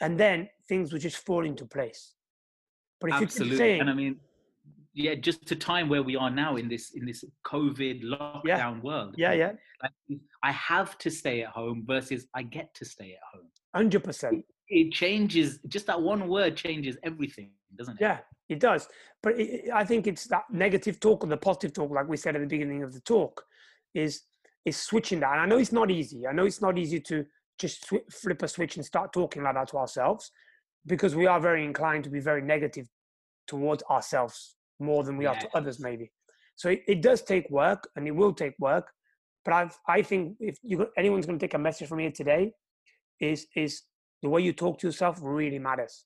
and then things will just fall into place but if Absolutely. you saying, and i mean yeah just to time where we are now in this in this covid lockdown yeah. world yeah yeah i have to stay at home versus i get to stay at home 100% it changes. Just that one word changes everything, doesn't it? Yeah, it does. But it, I think it's that negative talk and the positive talk, like we said at the beginning of the talk, is is switching that. And I know it's not easy. I know it's not easy to just sw- flip a switch and start talking like that to ourselves, because we are very inclined to be very negative towards ourselves more than we yes. are to others, maybe. So it, it, does take work, and it will take work. But I've, I think if you anyone's going to take a message from here today, is is the way you talk to yourself really matters,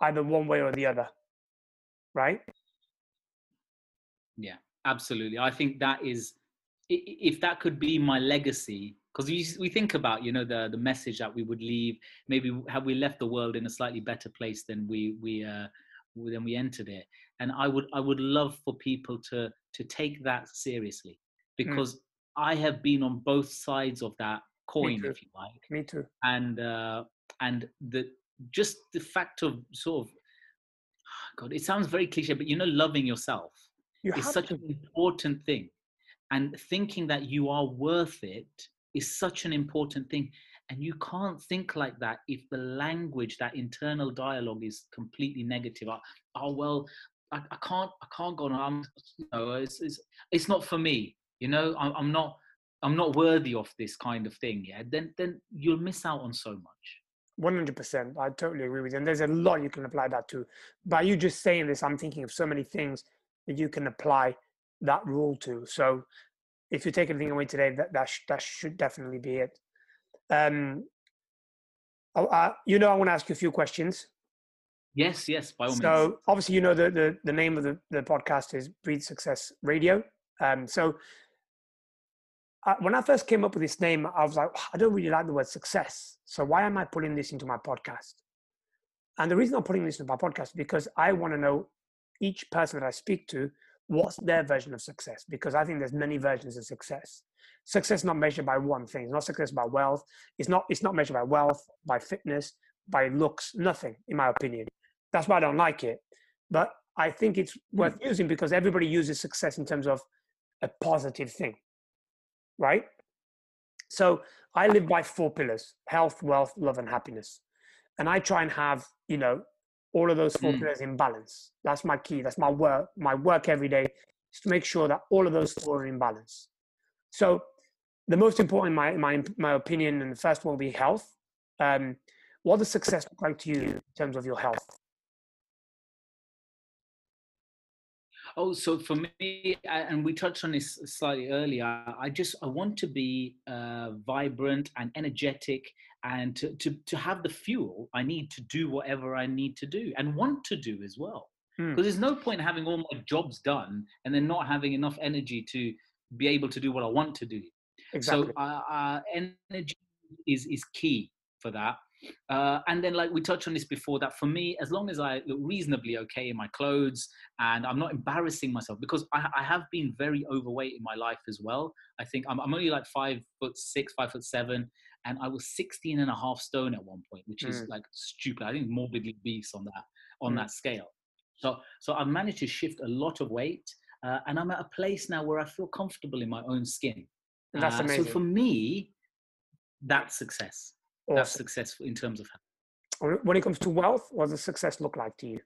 either one way or the other, right? Yeah, absolutely. I think that is if that could be my legacy because we, we think about you know the the message that we would leave maybe have we left the world in a slightly better place than we we uh than we entered it and i would i would love for people to to take that seriously hmm. because mm. i have been on both sides of that coin if you like me too and uh and the just the fact of sort of god it sounds very cliche but you know loving yourself you is such to. an important thing and thinking that you are worth it is such an important thing. And you can't think like that if the language that internal dialogue is completely negative. Oh, oh well I, I, can't i can't go on you know it's, it's, it's not for me you know? I'm, I'm not i'm not worthy of this kind of thing yeah? Then then you'll miss out on so much. 100% i totally agree with you. And there's a lot you can apply that to. By you just saying this i'm thinking of so many things that you can apply that rule to. So if you take anything away today, that that, sh- that should definitely be it. Um, oh, uh, you know, I want to ask you a few questions. Yes, yes, by all so, means. So obviously, you know the, the the name of the the podcast is Breathe Success Radio. Um, so uh, when I first came up with this name, I was like, I don't really like the word success. So why am I putting this into my podcast? And the reason I'm putting this into my podcast is because I want to know each person that I speak to what's their version of success? Because i think there's many versions of success. Success not measured by one thing. It's not success by wealth. It's not it's not measured by wealth by fitness by looks nothing in my opinion. That's why i don't like it. But i think it's worth mm. using because everybody uses success in terms of a positive thing right? So i live by four pillars health wealth love and happiness. And i try and have you know all of those four mm. pillars in balance. That's my key. That's my work. My work every day is to make sure that all of those four are in balance. So the most important, in my my my opinion, and the first one will be health. Um, what does success look like to you in terms of your health? Oh, so for me, and we touched on this slightly earlier. I just I want to be uh, vibrant and energetic, and to, to to have the fuel I need to do whatever I need to do and want to do as well. Because hmm. there's no point having all my jobs done and then not having enough energy to be able to do what I want to do. Exactly. So uh, uh, energy is is key for that. Uh, and then, like we touched on this before, that for me, as long as I look reasonably okay in my clothes and I'm not embarrassing myself, because I, I have been very overweight in my life as well. I think I'm, I'm, only like five foot six, five foot seven, and I was 16 and a half stone at one point, which is mm. like stupid. I think morbidly obese on that on mm. that scale. So, so I've managed to shift a lot of weight, uh, and I'm at a place now where I feel comfortable in my own skin. That's amazing. Uh, so for me, that's success awesome. that's successful in terms of health. When it comes to wealth, what does success look like to you?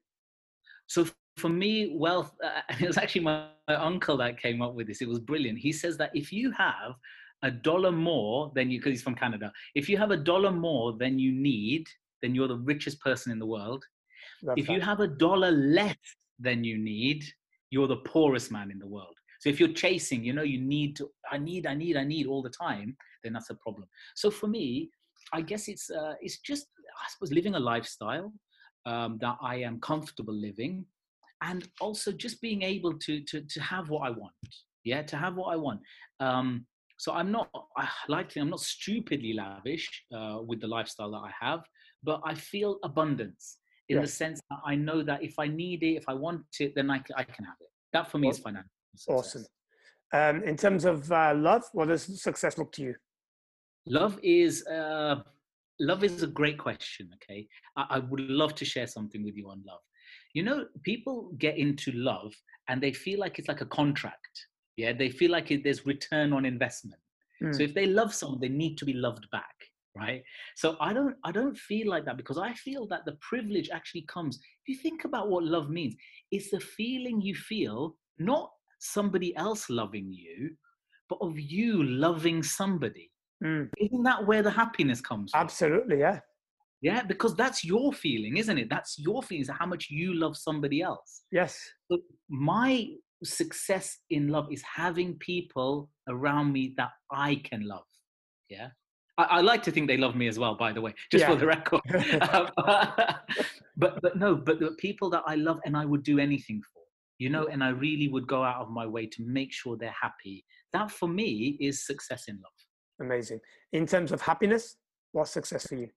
So for me, wealth, uh, *laughs* it was actually my, my uncle that came up with this. It was brilliant. He says that if you have a dollar more than you, because he's from Canada, if you have a dollar more than you need, then you're the richest person in the world. That's if you have a dollar less than you need, you're the poorest man in the world. So if you're chasing, you know, you need to, I need, I need, I need all the time, then that's a problem. So for me, I guess it's uh, it's just I suppose living a lifestyle um, that I am comfortable living, and also just being able to to to have what I want. Yeah, to have what I want. Um, so I'm not I like I'm not stupidly lavish uh, with the lifestyle that I have, but I feel abundance in the sense that I know that if I need it, if I want it, then I, I can have it. That for me awesome. is financial. Success. Awesome. Um, in terms of uh, love, what does success look to you? Love is uh, love is a great question. Okay, I, I would love to share something with you on love. You know, people get into love and they feel like it's like a contract. Yeah, they feel like it, there's return on investment. Mm. So if they love someone, they need to be loved back. right so i don't i don't feel like that because i feel that the privilege actually comes if you think about what love means it's the feeling you feel not somebody else loving you but of you loving somebody mm. isn't that where the happiness comes from? absolutely yeah yeah because that's your feeling isn't it that's your feelings how much you love somebody else yes so my success in love is having people around me that i can love yeah I, I, like to think they love me as well, by the way, just yeah. for the record. *laughs* Um, *laughs* but but no, but the people that I love and I would do anything for, you know, and I really would go out of my way to make sure they're happy. That for me is success in love. Amazing. In terms of happiness, what's success for you?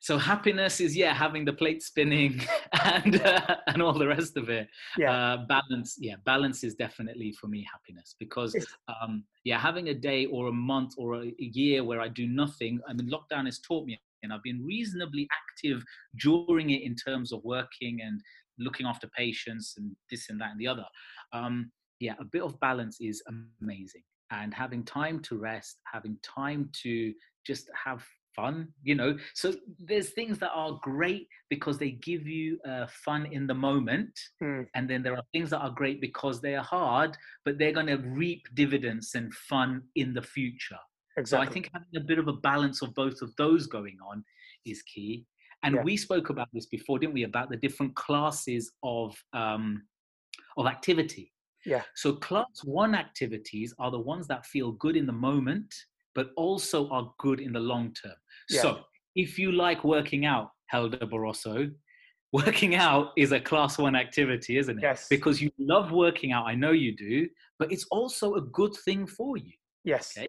So happiness is yeah having the plate spinning *laughs* and uh, and all the rest of it. Yeah. Uh, balance yeah balance is definitely for me happiness because um yeah having a day or a month or a, a year where i do nothing i mean lockdown has taught me and i've been reasonably active during it in terms of working and looking after patients and this and that and the other. Um yeah a bit of balance is amazing and having time to rest having time to just have fun you know so there's things that are great because they give you uh, fun in the moment mm. and then there are things that are great because they are hard but they're going to reap dividends and fun in the future exactly. so i think having a bit of a balance of both of those going on is key and yeah. we spoke about this before didn't we about the different classes of um, of activity yeah so class one activities are the ones that feel good in the moment but also are good in the long term. Yeah. So if you like working out, Helder Barroso, *laughs* working out is a class one activity, isn't it? Yes. Because you love working out, I know you do, but it's also a good thing for you. Yes. Okay?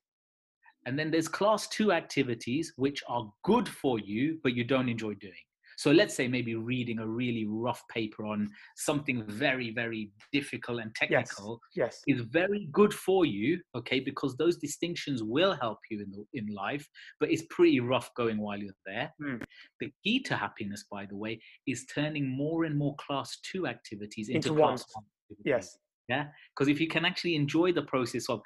And then there's class two activities which are good for you, but you don't enjoy doing. So let's say maybe reading a really rough paper on something very, very difficult and technical yes, yes. is very good for you, okay, because those distinctions will help you in, the, in life, but it's pretty rough going while you're there. Mm. The key to happiness, by the way, is turning more and more class two activities into, into class one. Activities. Yes yeah because if you can actually enjoy the process of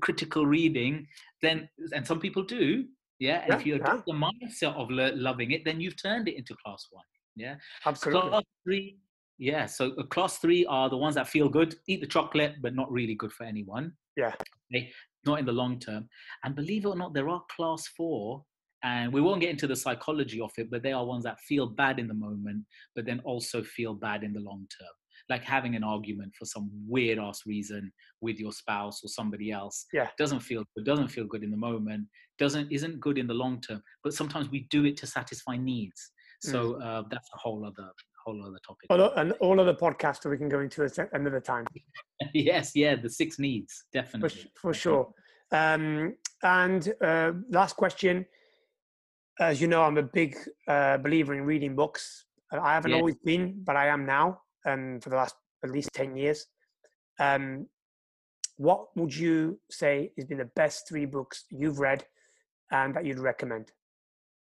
critical reading then and some people do yeah, and yeah, if you adopt yeah. the mindset of lo- loving it, then you've turned it into class one. Yeah, absolutely. Class three, yeah. So uh, class three are the ones that feel good, eat the chocolate, but not really good for anyone. Yeah, okay? not in the long term. And believe it or not, there are class four, and we won't get into the psychology of it, but they are ones that feel bad in the moment, but then also feel bad in the long term like having an argument for some weird ass reason with your spouse or somebody else yeah doesn't feel good doesn't feel good in the moment doesn't isn't good in the long term but sometimes we do it to satisfy needs. So mm. uh, that's a whole other whole other topic. And all other podcasts we can go into another time. *laughs* Yes yeah the six needs definitely. for, for sure. Um, and uh, last question. As you know i'm a big uh, believer in reading books. I haven't always been but i am now um, for the last at least 10 years. Um, what would you say has been the best three books you've read and that you'd recommend?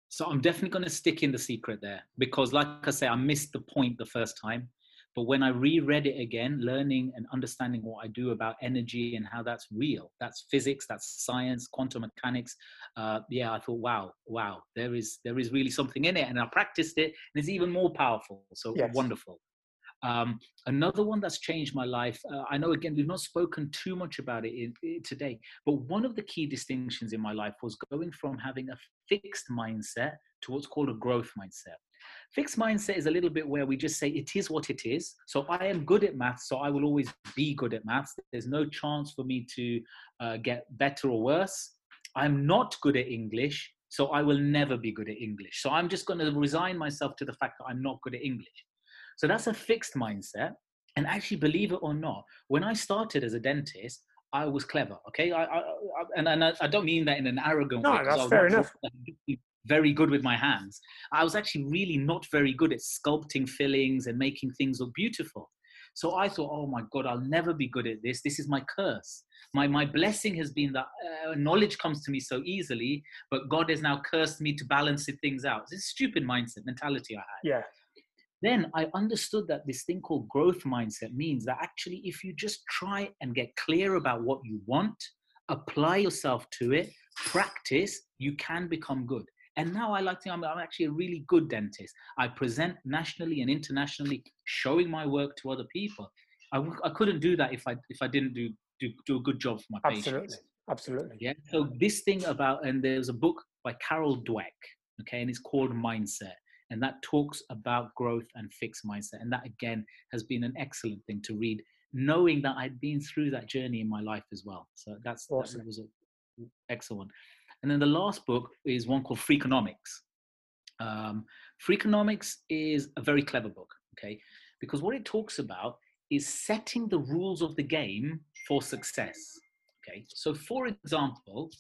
So I'm definitely going to stick in the secret there because, like I say, I missed the point the first time. But when I reread it again, learning and understanding what I do about energy and how that's real, that's physics, that's science, quantum mechanics. Uh, yeah, I thought, wow, wow, there is there is really something in it, and I practiced it, and it's even more powerful. So yes. wonderful. Um, another one that's changed my life, uh, I know again, we've not spoken too much about it in, in, today, but one of the key distinctions in my life was going from having a fixed mindset to what's called a growth mindset. Fixed mindset is a little bit where we just say it is what it is. So I am good at maths, so I will always be good at maths. There's no chance for me to uh, get better or worse. I'm not good at English, so I will never be good at English. So I'm just going to resign myself to the fact that I'm not good at English. So that's a fixed mindset. And actually, believe it or not, when I started as a dentist, I was clever. Okay, I, I, I and, and I, don't mean that in an arrogant no, way. No, that's fair enough. Very good with my hands. I was actually really not very good at sculpting fillings and making things look beautiful. So I thought, oh my God, I'll never be good at this. This is my curse. My, my blessing has been that uh, knowledge comes to me so easily, but God has now cursed me to balance things out. It's a stupid mindset mentality I had. Yeah then I understood that this thing called growth mindset means that actually, if you just try and get clear about what you want, apply yourself to it, practice, you can become good. And now I like to, I'm, I'm actually a really good dentist. I present nationally and internationally, showing my work to other people. I, I couldn't do that if I if I didn't do do, do a good job for my patients. Absolutely. Absolutely. Yeah. So this thing about and there's a book by Carol Dweck, okay, and it's called Mindset, and that talks about growth and fixed mindset, and that again has been an excellent thing to read, knowing that I'd been through that journey in my life as well. So that's awesome. that was an excellent. And then the last book is one called Freakonomics. Um, Freakonomics is a very clever book, okay, because what it talks about is setting the rules of the game for success. Okay, so for example,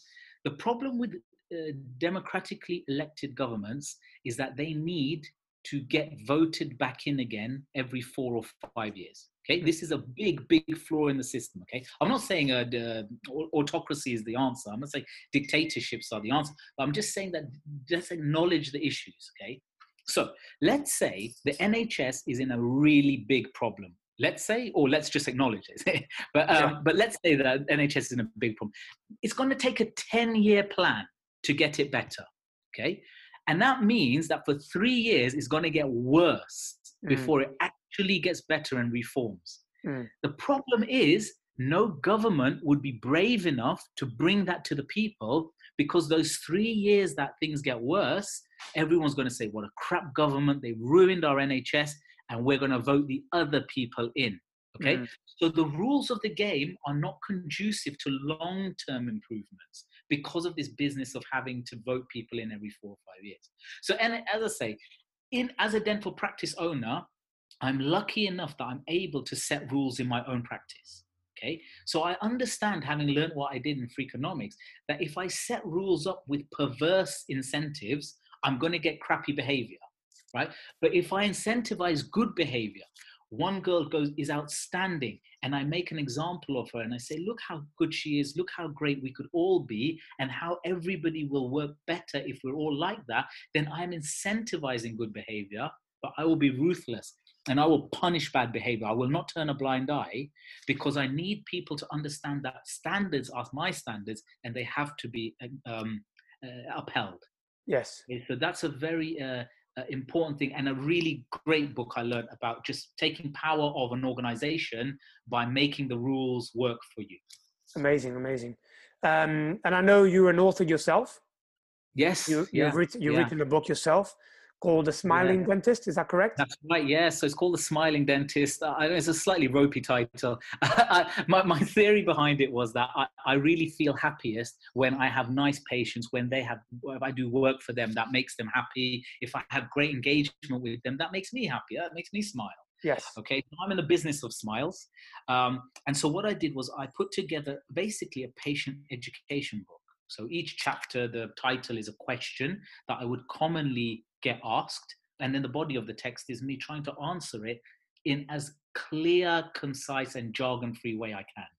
the problem with uh, democratically elected governments is that they need to get voted back in again every four or five years. Okay, this is a big, big flaw in the system. Okay, I'm not saying uh, the autocracy is the answer. I'm not saying dictatorships are the answer. But I'm just saying that just acknowledge the issues. Okay, so let's say the NHS is in a really big problem let's say, or let's just acknowledge it. *laughs* but um, yeah. but let's say that NHS is in a big problem. It's going to take a ten-year plan to get it better. Okay, and that means that for three years it's going to get worse mm. before it actually gets better and reforms. Mm. The problem is no government would be brave enough to bring that to the people because those three years that things get worse, everyone's going to say, What a crap government, they ruined our NHS and we're going to vote the other people in. Okay. Mm. So the rules of the game are not conducive to long term improvements because of this business of having to vote people in every four or five years. So, and as I say, in as a dental practice owner, I'm lucky enough that I'm able to set rules in my own practice. Okay, so I understand, having learned what I did in Freakonomics, that if I set rules up with perverse incentives, I'm going to get crappy behavior right? But if I incentivize good behavior, one girl goes is outstanding and i make an example of her and i say look how good she is look how great we could all be and how everybody will work better if we're all like that then i'm incentivizing good behavior but i will be ruthless and i will punish bad behavior. I will not turn a blind eye because i need people to understand that standards are my standards and they have to be um, uh, upheld. Yes. So that's a very uh, important thing and a really great book I learned about just taking power of an organization by making the rules work for you. Amazing, amazing. Um, and I know you're an author yourself. Yes. You, have yeah, written, you've yeah. written the book yourself called The Smiling yeah. Dentist. Is that correct? That's right, yeah. So it's called The Smiling Dentist. Uh, it's a slightly ropey title. *laughs* my, my theory behind it was that I, I really feel happiest when I have nice patients, when they have, if I do work for them, that makes them happy. If I have great engagement with them, that makes me happy. That makes me smile. Yes. Okay. So I'm in the business of smiles. Um, and so what I did was I put together basically a patient education book. So each chapter, the title is a question that I would commonly get asked. And then the body of the text is me trying to answer it in as clear, concise, and jargon free way I can.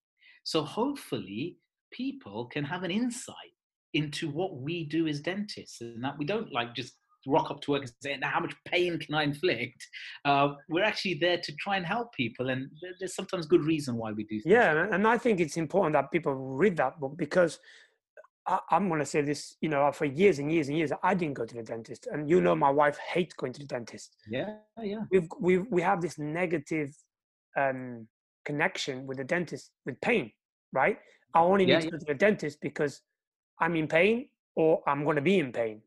So hopefully, people can have an insight into what we do as dentists and that we don't like just rock up to work and say, now how much pain can I inflict? Uh, we're actually there to try and help people. And there's sometimes good reason why we do. Yeah. And I think it's important that people read that book because I, am going to say this, you know, for years and years and years, I didn't go to the dentist, and you know, my wife hates going to the dentist. Yeah, yeah. We've we we have this negative um, connection with the dentist with pain, right? I only yeah, need to yeah. go to the dentist because I'm in pain or I'm going to be in pain,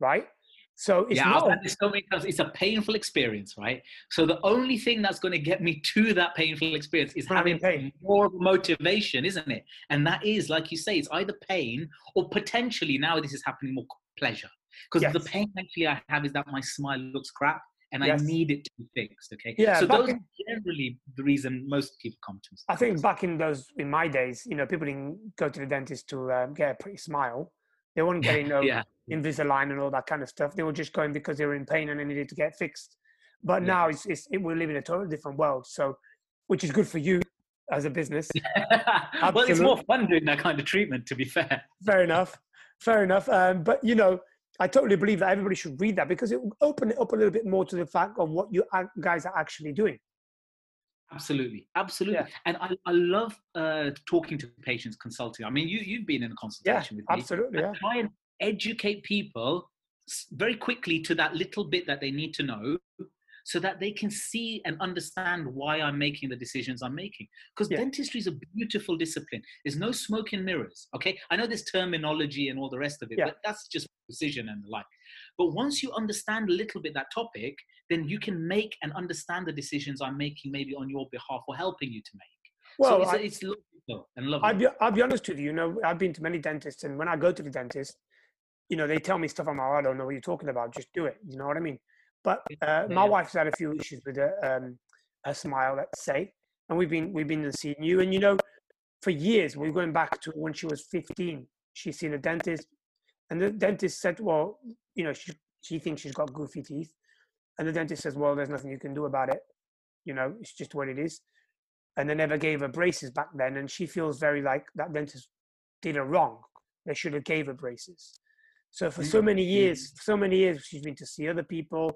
right? So it's yeah, not. It's, so it's a painful experience, right? So the only thing that's going to get me to that painful experience is having pain. more motivation, isn't it? And that is, like you say, it's either pain or potentially now this is happening more pleasure. Because yes. the pain actually I have is that my smile looks crap and yes. I need it to be fixed. Okay. Yeah. So those in, are generally the reason most people come to us. I think back in those in my days, you know, people didn't go to the dentist to um, get a pretty smile. They weren't getting *laughs* no yeah. Invisalign and all that kind of stuff. They were just going because they were in pain and they needed to get fixed. But yeah. now it's, it's it, we're living in a totally different world. So, which is good for you as a business. *laughs* well, it's more fun doing that kind of treatment, to be fair. Fair enough. Fair enough. Um, but you know, I totally believe that everybody should read that because it will open it up a little bit more to the fact of what you guys are actually doing. Absolutely, absolutely. Yeah. And I, I love uh, talking to patients, consulting. I mean, you you've been in a consultation yeah, with me. Absolutely. Yeah. Try and educate people very quickly to that little bit that they need to know so that they can see and understand why I'm making the decisions I'm making. Because yeah. dentistry is a beautiful discipline. There's no smoke and mirrors. Okay. I know there's terminology and all the rest of it, yeah. but that's just precision and the like. But once you understand a little bit that topic, then you can make and understand the decisions I'm making maybe on your behalf or helping you to make. Well, so it's, I, it's logical and lovely. I'll be, I'll be honest with you. You know, I've been to many dentists, and when I go to the dentist, you know, they tell me stuff. I'm like, oh, I don't know what you're talking about. Just do it. You know what I mean? But uh, my wife's had a few issues with her, um, her smile, let's say, and we've been we've been seeing you. And you know, for years we're going back to when she was 15. She's seen a dentist, and the dentist said, "Well, you know, she she thinks she's got goofy teeth," and the dentist says, "Well, there's nothing you can do about it. You know, it's just what it is." And they never gave her braces back then, and she feels very like that dentist did her wrong. They should have gave her braces. So for so many years, mm. so many years, she's been to see other people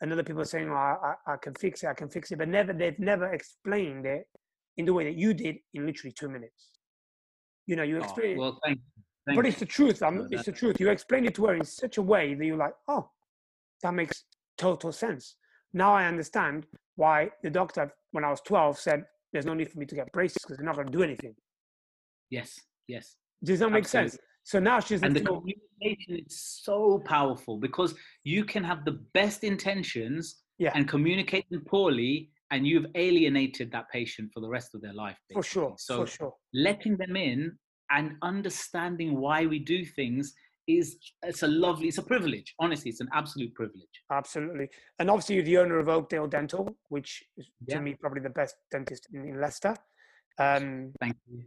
and other people are saying, oh, I, I can fix it, I can fix it, but never they've never explained it in the way that you did in literally two minutes. You know, you explain. Oh, well, thank, thank but it's the truth. I'm, it's the truth. You explain it to her in such a way that you're like, oh, that makes total sense. Now I understand why the doctor, when I was 12, said there's no need for me to get braces because they're not going to do anything. Yes. Yes. Does that make Absolutely. sense? So now she's and the communication is so powerful because you can have the best intentions yeah. and communicate them poorly, and you've alienated that patient for the rest of their life. Basically. For sure. So for sure. letting them in and understanding why we do things is it's a lovely it's a privilege honestly it's an absolute privilege absolutely and obviously you're the owner of oakdale dental which is yeah. to me probably the best dentist in, in leicester um, Thank you.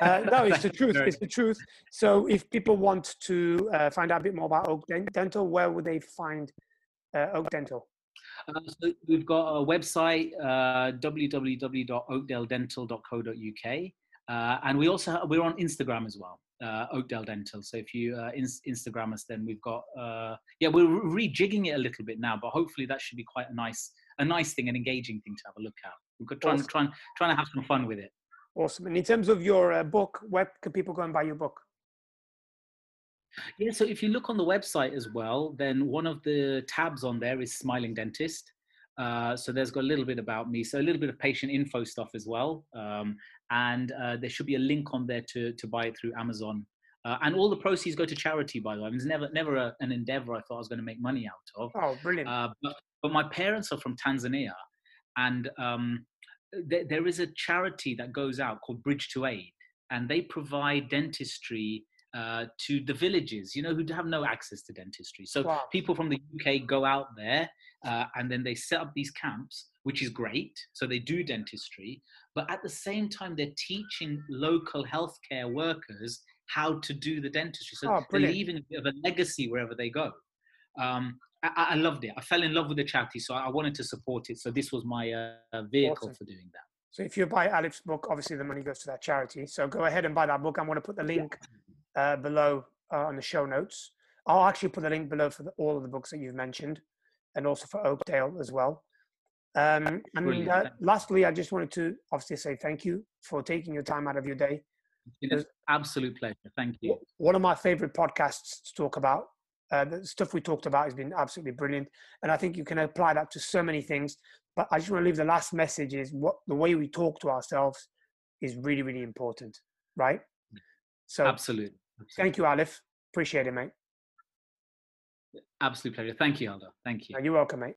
uh, no, *laughs* it's the truth. It's the truth. So, if people want to uh, find out a bit more about Oak Dental, where would they find uh, Oak Dental? Uh, so we've got a website, uh, www.oakdaledental.co.uk, uh, and we also have, we're on Instagram as well, uh, Oakdale Dental. So if you uh, in, Instagram us, then we've got yeah, we're rejigging it a little bit now, but hopefully that should be quite a nice a nice thing, an engaging thing to have a look at. We're trying awesome. trying trying to have some fun with it. Awesome. And in terms of your uh, book, where can people go and buy your book? Yeah, so if you look on the website as well, then one of the tabs on there is Smiling Dentist. Uh, so there's got a little bit about me, so a little bit of patient info stuff as well, um, and uh, there should be a link on there to to buy it through Amazon. Uh, and all the proceeds go to charity, by the way. It's never never a, an endeavor I thought I was going to make money out of. Oh, brilliant! Uh, but, but my parents are from Tanzania, and um, th- there is a charity that goes out called Bridge to Aid, and they provide dentistry uh, to the villages, you know, who have no access to dentistry. So wow. people from the UK go out there uh, and then they set up these camps, which is great. So they do dentistry, but at the same time, they're teaching local healthcare workers how to do the dentistry. So oh, they're leaving a bit of a legacy wherever they go. Um, I, I, loved it. I fell in love with the charity, so I wanted to support it. So this was my uh, vehicle awesome. for doing that. So if you buy Alif's book, obviously the money goes to that charity. So go ahead and buy that book. I'm going to put the link uh, below uh, on the show notes. I'll actually put the link below for the, all of the books that you've mentioned, and also for Oakdale as well. Um, and uh, lastly, I just wanted to obviously say thank you for taking your time out of your day. It's been an absolute pleasure. Thank you. One of my favorite podcasts to talk about uh, the stuff we talked about has been absolutely brilliant, and I think you can apply that to so many things. But I just want to leave the last message: is what the way we talk to ourselves is really, really important, right? So, absolutely. absolutely. Thank you, Alif. Appreciate it, mate. Absolute pleasure. Thank you, Aldo. Thank you. You're welcome, mate.